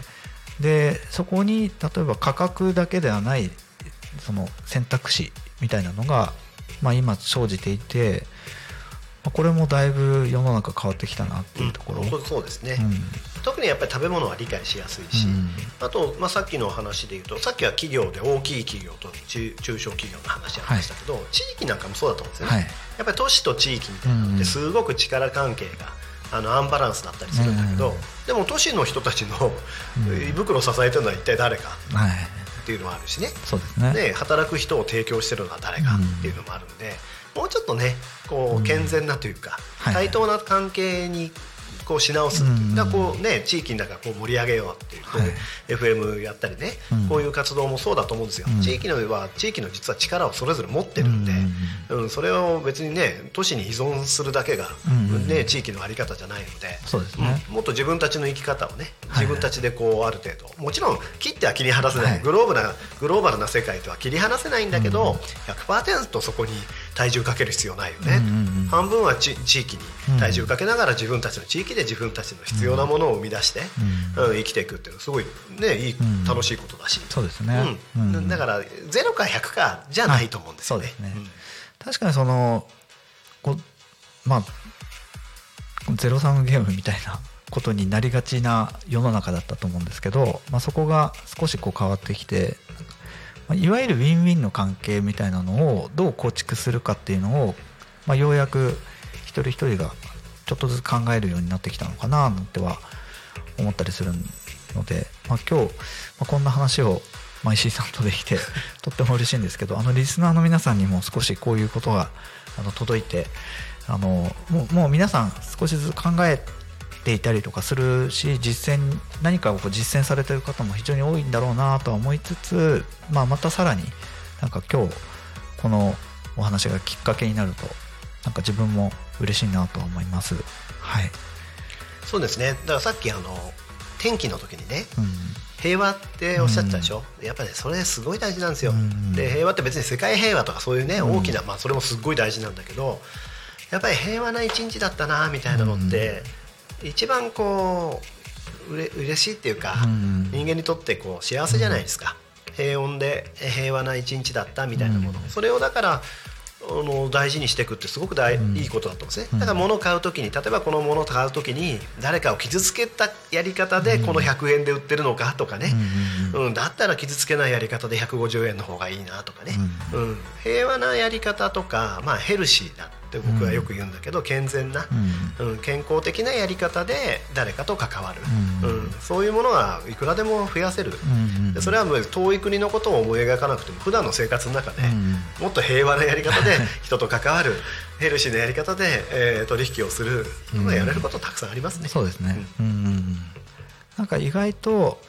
でそこに例えば価格だけではないその選択肢みたいなのが、まあ、今生じていて、これもだいぶ世の中変わってきたなっていうところ。うん。そうですね、うん。特にやっぱり食べ物は理解しやすいし、うん。あと、まあ、さっきの話で言うとさっきは企業で大きい企業と中中小企業の話ありましたけど、地域なんかもそうだと思うんですよね、はい。やっぱり都市と地域みたいなのってすごく力関係があのアンバランスだったりするんだけど、うん。でも都市の人たちの胃袋を支えてるのは一体誰かはい、っていうのはあるしね。そうですね。で働く人を提供してるのは誰かっていうのもあるんで、もうちょっとねこう健全なというか、はい対等な関係にこうし直すだこうね地域の中こう盛り上げようっていう、こうはい。FM やったりね、うん。こういう活動もそうだと思うんですよ、うん。地域のは地域の実は力をそれぞれ持ってるんで、うん。それを別にね都市に依存するだけが、うん。ね、地域の在り方じゃないので。そうですね、うん。もっと自分たちの生き方をねはい。自分たちでこうある程度。もちろん切っては切り離せない、はい。グローブなグローバルな世界とは切り離せないんだけど、100%そこに体重かける必要ないよね、うんうんうん。半分はち地域に体重かけながら自分たちの地域で自分たちの必要なものを生み出して、うん。生きていくっていうのはすごいねいい、ん楽しいことだし、そうですね、だから0か100かじゃないと思うんですよね。確かにそのこうまあゼロサムゲームみたいなことになりがちな世の中だったと思うんですけど、まあ、そこが少しこう変わってきて、まあいわゆるウィンウィンの関係みたいなのをどう構築するかっていうのを、まあ、ようやく一人一人がちょっとずつ考えるようになってきたのかななんては思ったりするので、まあ、今日、まあ、こんな話を、まあ、石井さんとできて とっても嬉しいんですけどあのリスナーの皆さんにも少しこういうことがあの届いてあのもうもう皆さん少しずつ考えていたりとかするし実践何かをこう実践されてる方も非常に多いんだろうなとは思いつつ、まあ、またさらになんか今日このお話がきっかけになるとなんか自分も嬉しいなとは思います。はい、そうですね。だからさっきあの天気の時にねうん。平和っておっしゃってたでしょ、やっぱり、ね、それすごい大事なんですよ、うんで平和って別に世界平和とかそういうね、うん。大きな、まあ、それもすごい大事なんだけどやっぱり平和な一日だったなみたいなのって、一番こううれ嬉しいっていうか、うん人間にとってこう幸せじゃないですか、平穏で平和な一日だったみたいなもの、それをだからあの大事にしていくってすごく大、いいことだと思うんですね。だから物を買う時に例えばこの物を買う時に誰かを傷つけたやり方でこの100円で売ってるのかとかね、うんだったら傷つけないやり方で150円の方がいいなとかね、うん。平和なやり方とか、まあ、ヘルシーだって僕はよく言うんだけど、健全な、うん。健康的なやり方で誰かと関わる、うん。そういうものはいくらでも増やせる、でそれはもう遠い国のことを思い描かなくても普段の生活の中で、もっと平和なやり方で 人と関わるヘルシーなやり方で、えー取引をする、まあやれることたくさんありますね。そうですね、うん。なんか意外と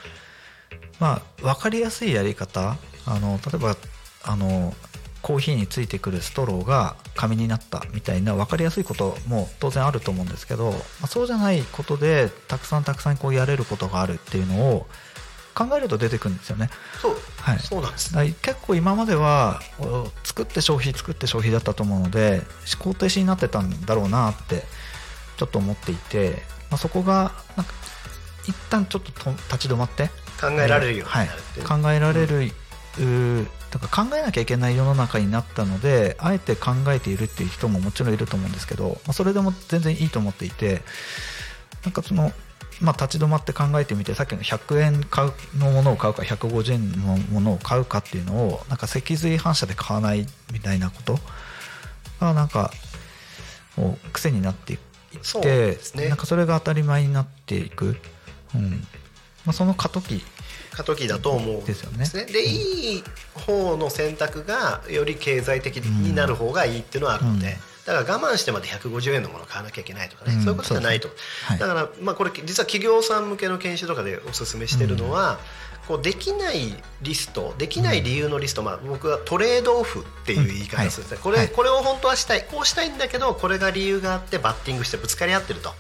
まあ分かりやすいやり方。あの例えばあのコーヒーについてくるストローが紙になったみたいな分かりやすいことも当然あると思うんですけど、まあ、そうじゃないことでたくさんたくさんこうやれることがあるっていうのを考えると出てくるんですよね。そう、はいそうなんですだから結構今まではお作って消費作って消費だったと思うので思考停止になってたんだろうなってちょっと思っていて、まあ、そこがなんか一旦ちょっとと立ち止まって考えられるようにはないるっていう、考えられる、うーだから考えなきゃいけない世の中になったのであえて考えているっていう人ももちろんいると思うんですけど、まあ、それでも全然いいと思っていてなんかその、まあ、立ち止まって考えてみてさっきの100円買うのものを買うか150円のものを買うかっていうのをなんか脊髄反射で買わないみたいなことがなんかもう癖になっていって、ね。なんかそれが当たり前になっていく、うん。まあ、その過渡期過渡期だと思うんですね。ですよね。でいい方の選択がより経済的になる方がいいっていうのはあるので、うん。だから我慢してまで150円のものを買わなきゃいけないとかね、うん。そういうことじゃないと、はい。だから、まあ、これ実は企業さん向けの研修とかでおすすめしてるのは、こうできないリストできない理由のリスト、まあ、僕はトレードオフっていう言い方をするんですね、これはい。これを本当はしたい。こうしたいんだけどこれが理由があってバッティングしてぶつかり合ってると。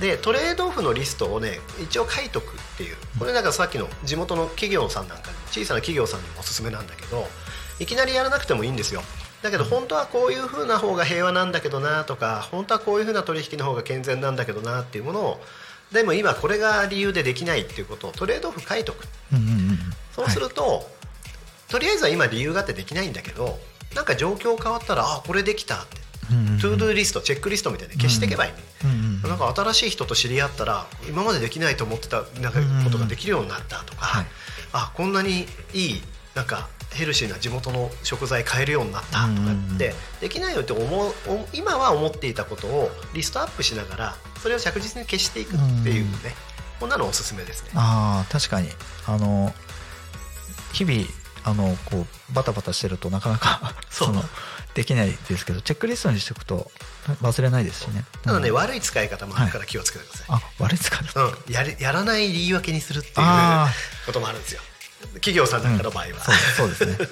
でトレードオフのリストをね一応書いとくっていう。これなんかさっきの地元の企業さんなんかに小さな企業さんにもおすすめなんだけどいきなりやらなくてもいいんですよ。だけど本当はこういう風な方が平和なんだけどなとか本当はこういう風な取引の方が健全なんだけどなっていうものをでも今これが理由でできないっていうことをトレードオフ書いとく。うんうんうんそうすると、とりあえずは今理由があってできないんだけどなんか状況変わったらあこれできたって、うんうんうん。トゥードゥーリストチェックリストみたいに消していけばいい、うんうん。なんか新しい人と知り合ったら今までできないと思ってたなんかことができるようになったとか、はい。あこんなにいいなんかヘルシーな地元の食材買えるようになったとかって、できないよって思うお今は思っていたことをリストアップしながらそれを着実に消していくっていうね、こんなのおすすめですね。ああ確かに。あの日々あのこうバタバタしてるとなかなか そう。のできないですけどチェックリストにしておくと忘れないですしね。ただね、うん。悪い使い方もあるから気をつけてください。あ悪い使いうん、やりやらない言い訳にするっていうあこともあるんですよ企業さんなんかの場合は、そうですそうですね、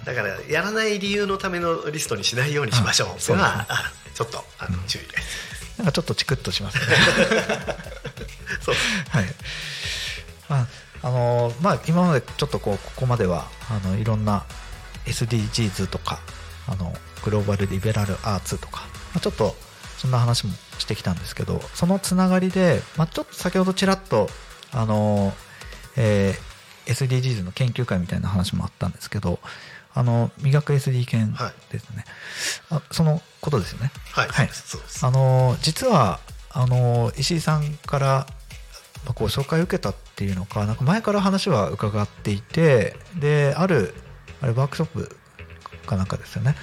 うん、だからやらない理由のためのリストにしないようにしましょう。あっていうのはあちょっとあの注意が必なんかちょっとチクッとしますね。要そう。はい。ああのまあ今までちょっとこうここまではあのいろんな SDGs とかあのグローバルリベラルアーツとか、まあ、ちょっとそんな話もしてきたんですけどそのつながりで、まあ、ちょっと先ほどちらっとあの、えー SDGs の研究会みたいな話もあったんですけどあの磨く SD 研ですね、あそのことですよね。はい、はい。あの実はあの石井さんからまあこう紹介を受けたっていうのかなんか前から話は伺っていてであるあれワークショップかなんかですよね。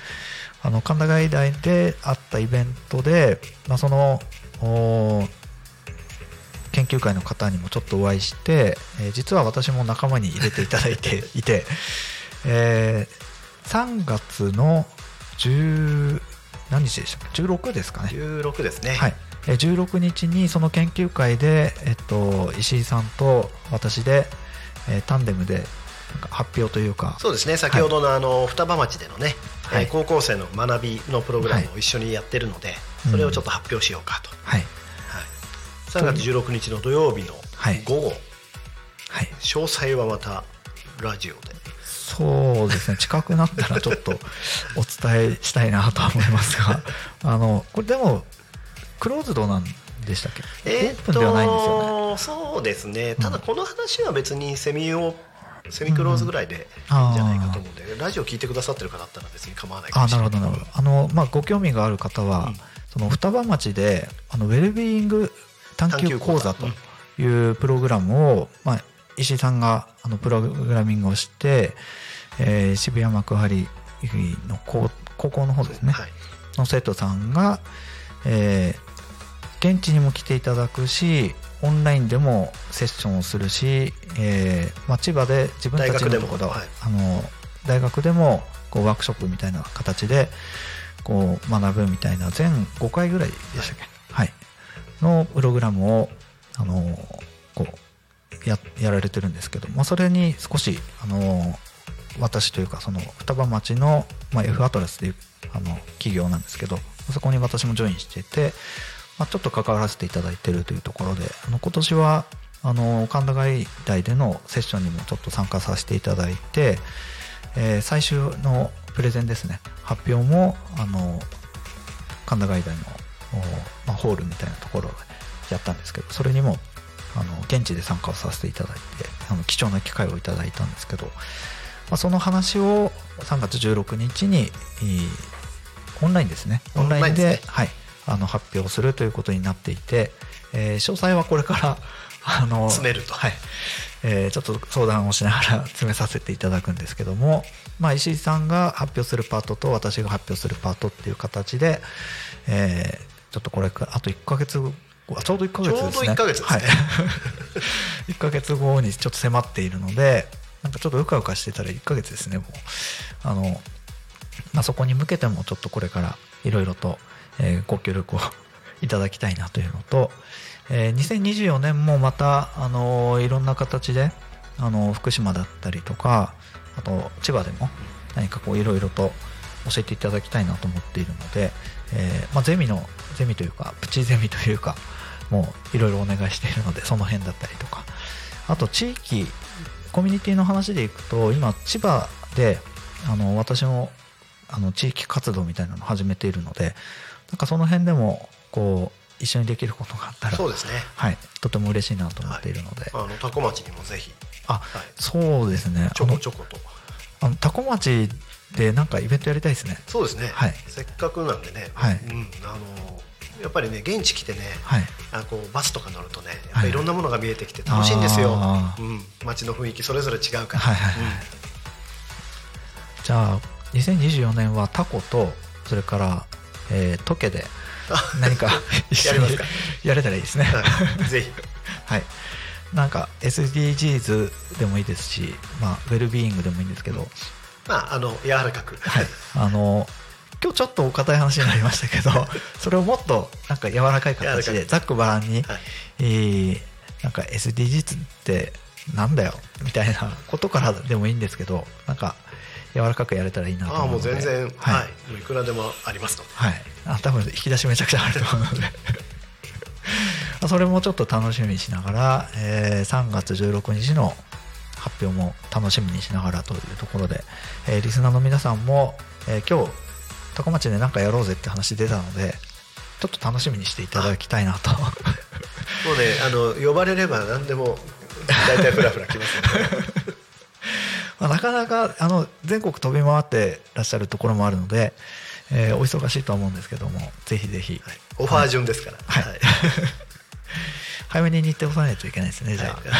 あの神田外大であったイベントで、まあ、そのお研究会の方にもちょっとお会いして、えー実は私も仲間に入れていただいて いて、えー3月の10何日でしたっけ？16ですかね。16ですね、はい、えー16日にその研究会で、えっと、石井さんと私で、えータンデムで発表というか。そうですね。先ほどのあの双葉町でのね、はい。えー高校生の学びのプログラムはを一緒にやってるので、うん。それをちょっと発表しようかと、はい、はい、3月16日の土曜日のはい。午後、はい、詳細はまたラジオで。そうですね。近くなったらちょっとお伝えしたいなとは思いますが。あのこれでもクローズドなんでしたっけ、えーオープンではないんですよね。そうですね。ただこの話は別にセミをセミクローズぐらいでいいんじゃないかと思うんで、ラジオ聞いてくださってる方だったら別に構わないかあもしれない。なるほどなるほど。あの、まあ、ご興味がある方は、うん。その双葉町であのウェルビーイング探究講座と探いうプログラムを、まあ、石井さんがあのプログラミングをして、えー渋谷幕張の高高校の方ですね、はい。の生徒さんが、えー現地にも来ていただくしオンラインでもセッションをするし、えーまあ、千葉で自分たちのところ、はい。あの大学でもこうワークショップみたいな形でこう学ぶみたいな全5回ぐらいでしたっけ、はいのプログラムをあのこうややられてるんですけど、まあ、それに少しあの私というかその双葉町の、まあ、F アトラスというあの企業なんですけどそこに私もジョインしてて、まあ、ちょっと関わらせていただいてるというところであの今年はあの神田外大でのセッションにもちょっと参加させていただいて、えー最終のプレゼンですね。発表もあの神田外大の、まあ、ホールみたいなところでやったんですけどそれにもあの現地で参加をさせていただいてあの貴重な機会をいただいたんですけど、まあ、その話を3月16日に、えーオンラインですね。オンラインでね。はい、あの発表するということになっていて、えー詳細はこれからあの詰めると。はい。えーちょっと相談をしながら 詰めさせていただくんですけども、まあ、石井さんが発表するパートと私が発表するパートっていう形で、えーちょっとこれあと1ヶ月後あちょうど1ヶ月ですね。ちょうど1ヶ月ですね。はい、1ヶ月後にちょっと迫っているのでなんかちょっとうかうかしてたら1ヶ月ですねもう。あの、まあ、そこに向けてもちょっとこれからいろいろと、えーご協力をいただきたいなというのと、えー2024年もまた、あのいろんな形で、あの福島だったりとかあと千葉でも何かこういろいろと教えていただきたいなと思っているので、えーまあ、ゼミのゼミというかプチゼミというかもういろいろお願いしているのでその辺だったりとか。あと地域コミュニティの話でいくと今千葉であの私もあの地域活動みたいなのを始めているのでなんかその辺でもこう一緒にできることがあったらそうですね。はい、とても嬉しいなと思っているので、あの多古町にもぜひ。あはい。そうですね。ちょこちょこと。あのあの多古町でなんかイベントやりたいですね。そうですね、はい。せっかくなんでね、はい。うん、あのやっぱりね現地来てね、はい。あこうバスとか乗るとねやっぱはい。ろんなものが見えてきて楽しいんですよ、あー。うん、街の雰囲気それぞれ違うから、はいはいはい。じゃあ2024年はタコとそれから、えー、トケで 何かやりますか？やれたらいいですね。うんはい。ぜひ。はい。なんか SDGs でもいいですし、まあ、ウェルビーイングでもいいんですけど、まああの柔らかく、はい、あの今日ちょっとお堅い話になりましたけど それをもっとなんか柔らかい形でざっくばらんに、はい。えーなんか SDGs ってなんだよみたいなことからでもいいんですけどなんか柔らかくやれたらいいなとああもう思うので全然ははい。い、もういくらでもありますと。はい、あ多分引き出しめちゃくちゃあると思うので。それもちょっと楽しみにしながら、えー3月16日の発表も楽しみにしながらというところで、えーリスナーの皆さんも、えー今日高町で何かやろうぜって話出たのでちょっと楽しみにしていただきたいなと。もうねあの呼ばれれば何でも大体フラフラ来ますので まあなかなかあの全国飛び回ってらっしゃるところもあるので、えーお忙しいとは思うんですけどもぜひぜひ、はい。オファー順ですから。はい。はい。早めに日程を押さないといけないですねじゃあ、はいぜ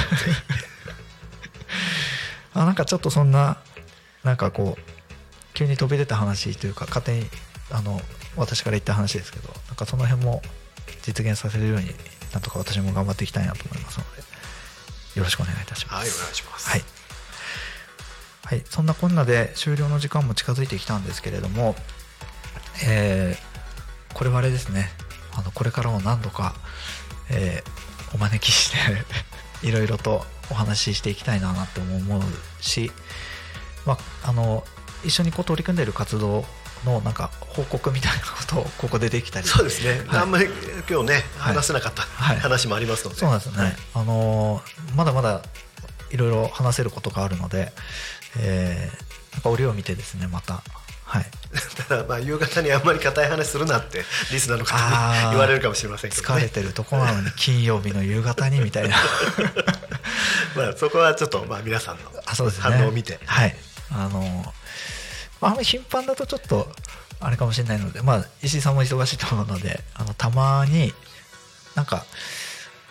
あなんかちょっとそんななんかこう急に飛び出た話というか勝手にあの私から言った話ですけどなんかその辺も実現させるようになんとか私も頑張っていきたいなと思いますのでよろしくお願いいたします。はいお願いします。はい、はい、そんなこんなで終了の時間も近づいてきたんですけれども、えーこれはあれですね。あのこれからも何度か、えーお招きして いろいろとお話ししていきたいななって思うし、まあ、あの一緒にこう取り組んでいる活動のなんか報告みたいなことをここでできたり。そうですね、はい。あんまり今日ねはい。話せなかったはい。話もありますので、そうなんですよね、はい。あのーまだまだいろいろ話せることがあるのでえー、なんか折を見てですねまた。はい。ただまあ夕方にあんまり硬い話するなってリスナーの方に言われるかもしれませんけどね。疲れてるとこなのに金曜日の夕方にみたいな まあそこはちょっとまあ皆さんの反応を見て。はい。あのまあ頻繁だとちょっとあれかもしれないのでまあ石井さんも忙しいと思うのであのたまになんか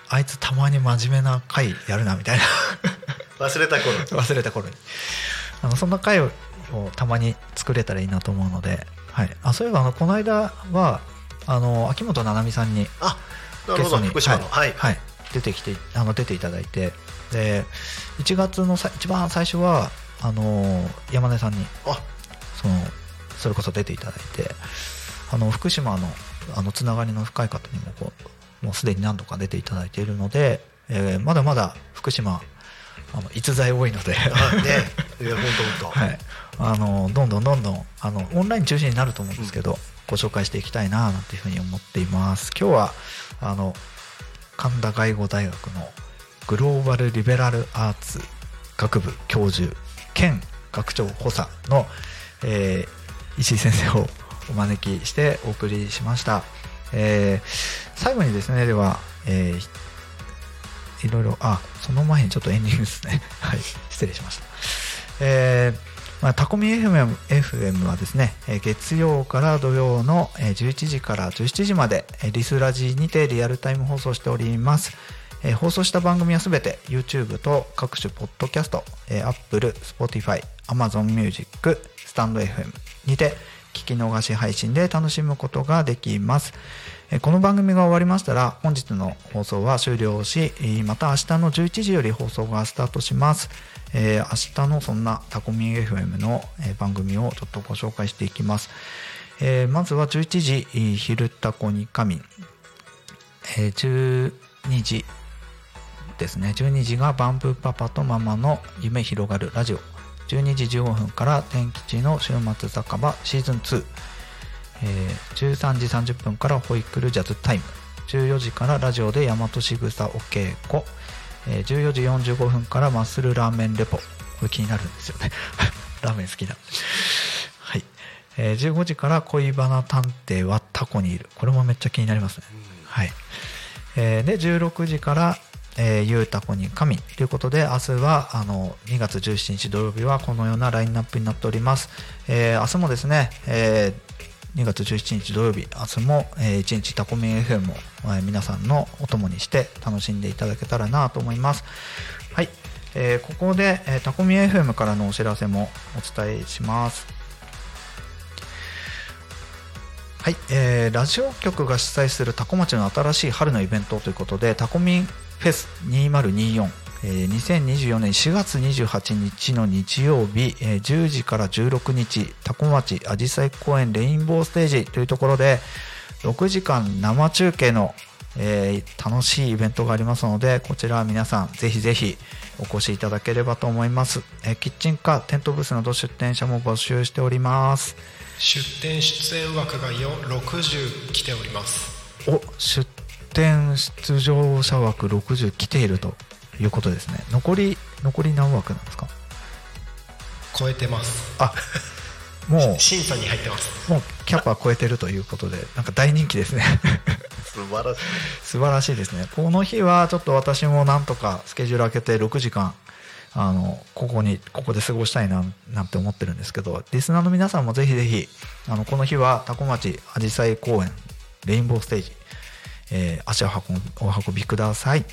あいつたまに真面目な回やるなみたいな。忘れた頃忘れた頃に。あのそんな回をたまに作れたらいいなと思うので、はい、あそういえばあのこの間はあの秋元七海さんにあなるほど。福島の。はい、はい、出てきてあの出ていただいてで1月のさ一番最初はあの山根さんにあそのそれこそ出ていただいてあの福島のあのつながりの深い方にもこうもうすでに何度か出ていただいているので、えーまだまだ福島あの逸材多いので、あね。いや本当本当、はい、あのどんどんどんどんあのオンライン中心になると思うんですけど、ご紹介していきたいななんていうふうに思っています。今日はあの神田外語大学のグローバルリベラルアーツ学部教授兼学長補佐の、えー石井先生をお招きしてお送りしました、えー最後にですねでは、えーいろいろあその前にちょっとエンディングですね。はい失礼しました。えーまあ、タコミ FM, FM はですね、月曜から土曜の11時から17時まで、リスラジにてリアルタイム放送しております。えー放送した番組はすべて YouTube と各種ポッドキャスト、えー Apple、Spotify、Amazon Music、スタンド FM にて聞き逃し配信で楽しむことができます。この番組が終わりましたら本日の放送は終了し、また明日の11時より放送がスタートします。えー明日のそんなタコミン FM の、えー番組をちょっとご紹介していきます。えーまずは11時、えー昼タコに神、えー12時ですね。12時がバンブーパパとママの夢広がるラジオ。12時15分から天吉の週末酒場シーズン2、えー13時30分からホイックルジャズタイム。14時からラジオで大和しぐさお稽古。えー14時45分からマッスルラーメンレポ。これ気になるんですよね。ラーメン好きなんで。はい、えー15時から恋バナ探偵はタコにいる。これもめっちゃ気になりますね。はい、えーで16時からえーゆうたこに神ということで明日はあの2月17日土曜日はこのようなラインナップになっております、えー明日もですね、えー2月17日土曜日明日も、えー、1日タコミン FM を、えー皆さんのお供にして楽しんでいただけたらなと思います。はい、えーここで、えータコミン FM からのお知らせもお伝えします。はい、えーラジオ局が主催するタコ町の新しい春のイベントということでタコミンフェス2024、えー2024年4月28日の日曜日、えー10時から16日タコ町あじさい公園レインボーステージというところで6時間生中継の、えー楽しいイベントがありますのでこちらは皆さんぜひぜひお越しいただければと思います、えーキッチンカーテントブースなど出店者も募集しております。出店出演枠がよ60来ております。お出店出場者枠60来ているということですね。残り残り何枠なんですか？超えてます。あも審査に入ってます。うもうキャパ超えてるということでなんか大人気ですね。素晴らしい。素晴らしいですね。この日はちょっと私もなんとかスケジュール開けて6時間あのここにここで過ごしたいななんて思ってるんですけどリスナーの皆さんもぜひぜひあのこの日は多古町あじさい公園レインボーステージ、えー足を運びお運びください。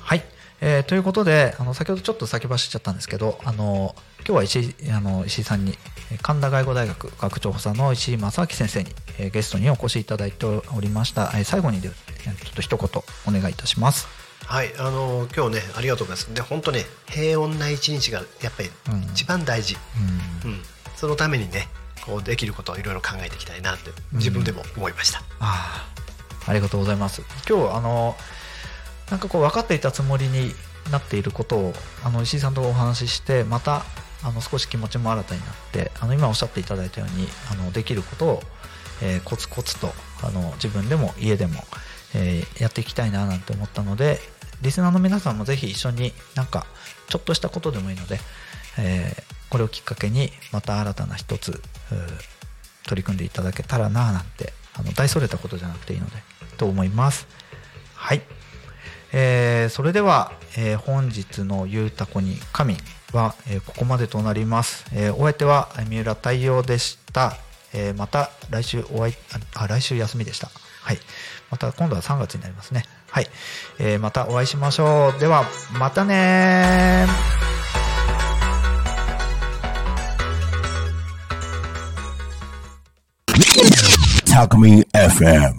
はい、えーということであの先ほどちょっと先走っちゃったんですけどあの今日は石井あの石井さんにえー神田外語大学学長補佐の石井正明先生に、えーゲストにお越しいただいておりました、えー最後にでえーちょっと一言お願いいたします。はい。あの今日ねありがとうございます。で本当ね平穏な一日がやっぱりうん。一番大事、うん。うん。そのためにねこうできることをいろいろ考えていきたいなって自分でも思いました、あーありがとうございます。今日あのなんかこう分かっていたつもりになっていることをあの石井さんとお話ししてまたあの少し気持ちも新たになってあの今おっしゃっていただいたようにあのできることを、えーコツコツとあの自分でも家でも、えーやっていきたいななんて思ったのでリスナーの皆さんもぜひ一緒になんかちょっとしたことでもいいので、えーこれをきっかけにまた新たな一つ取り組んでいただけたらななんてあの大それたことじゃなくていいのでと思います。はい、えーそれでは、えー本日の「ゆうたこに神」は、えーここまでとなります、えーお相手は三浦太陽でした、えーまた来週お会いああ来週休みでした。はい。また今度は3月になりますね。はい、えーまたお会いしましょう。ではまたね Talk Me FM.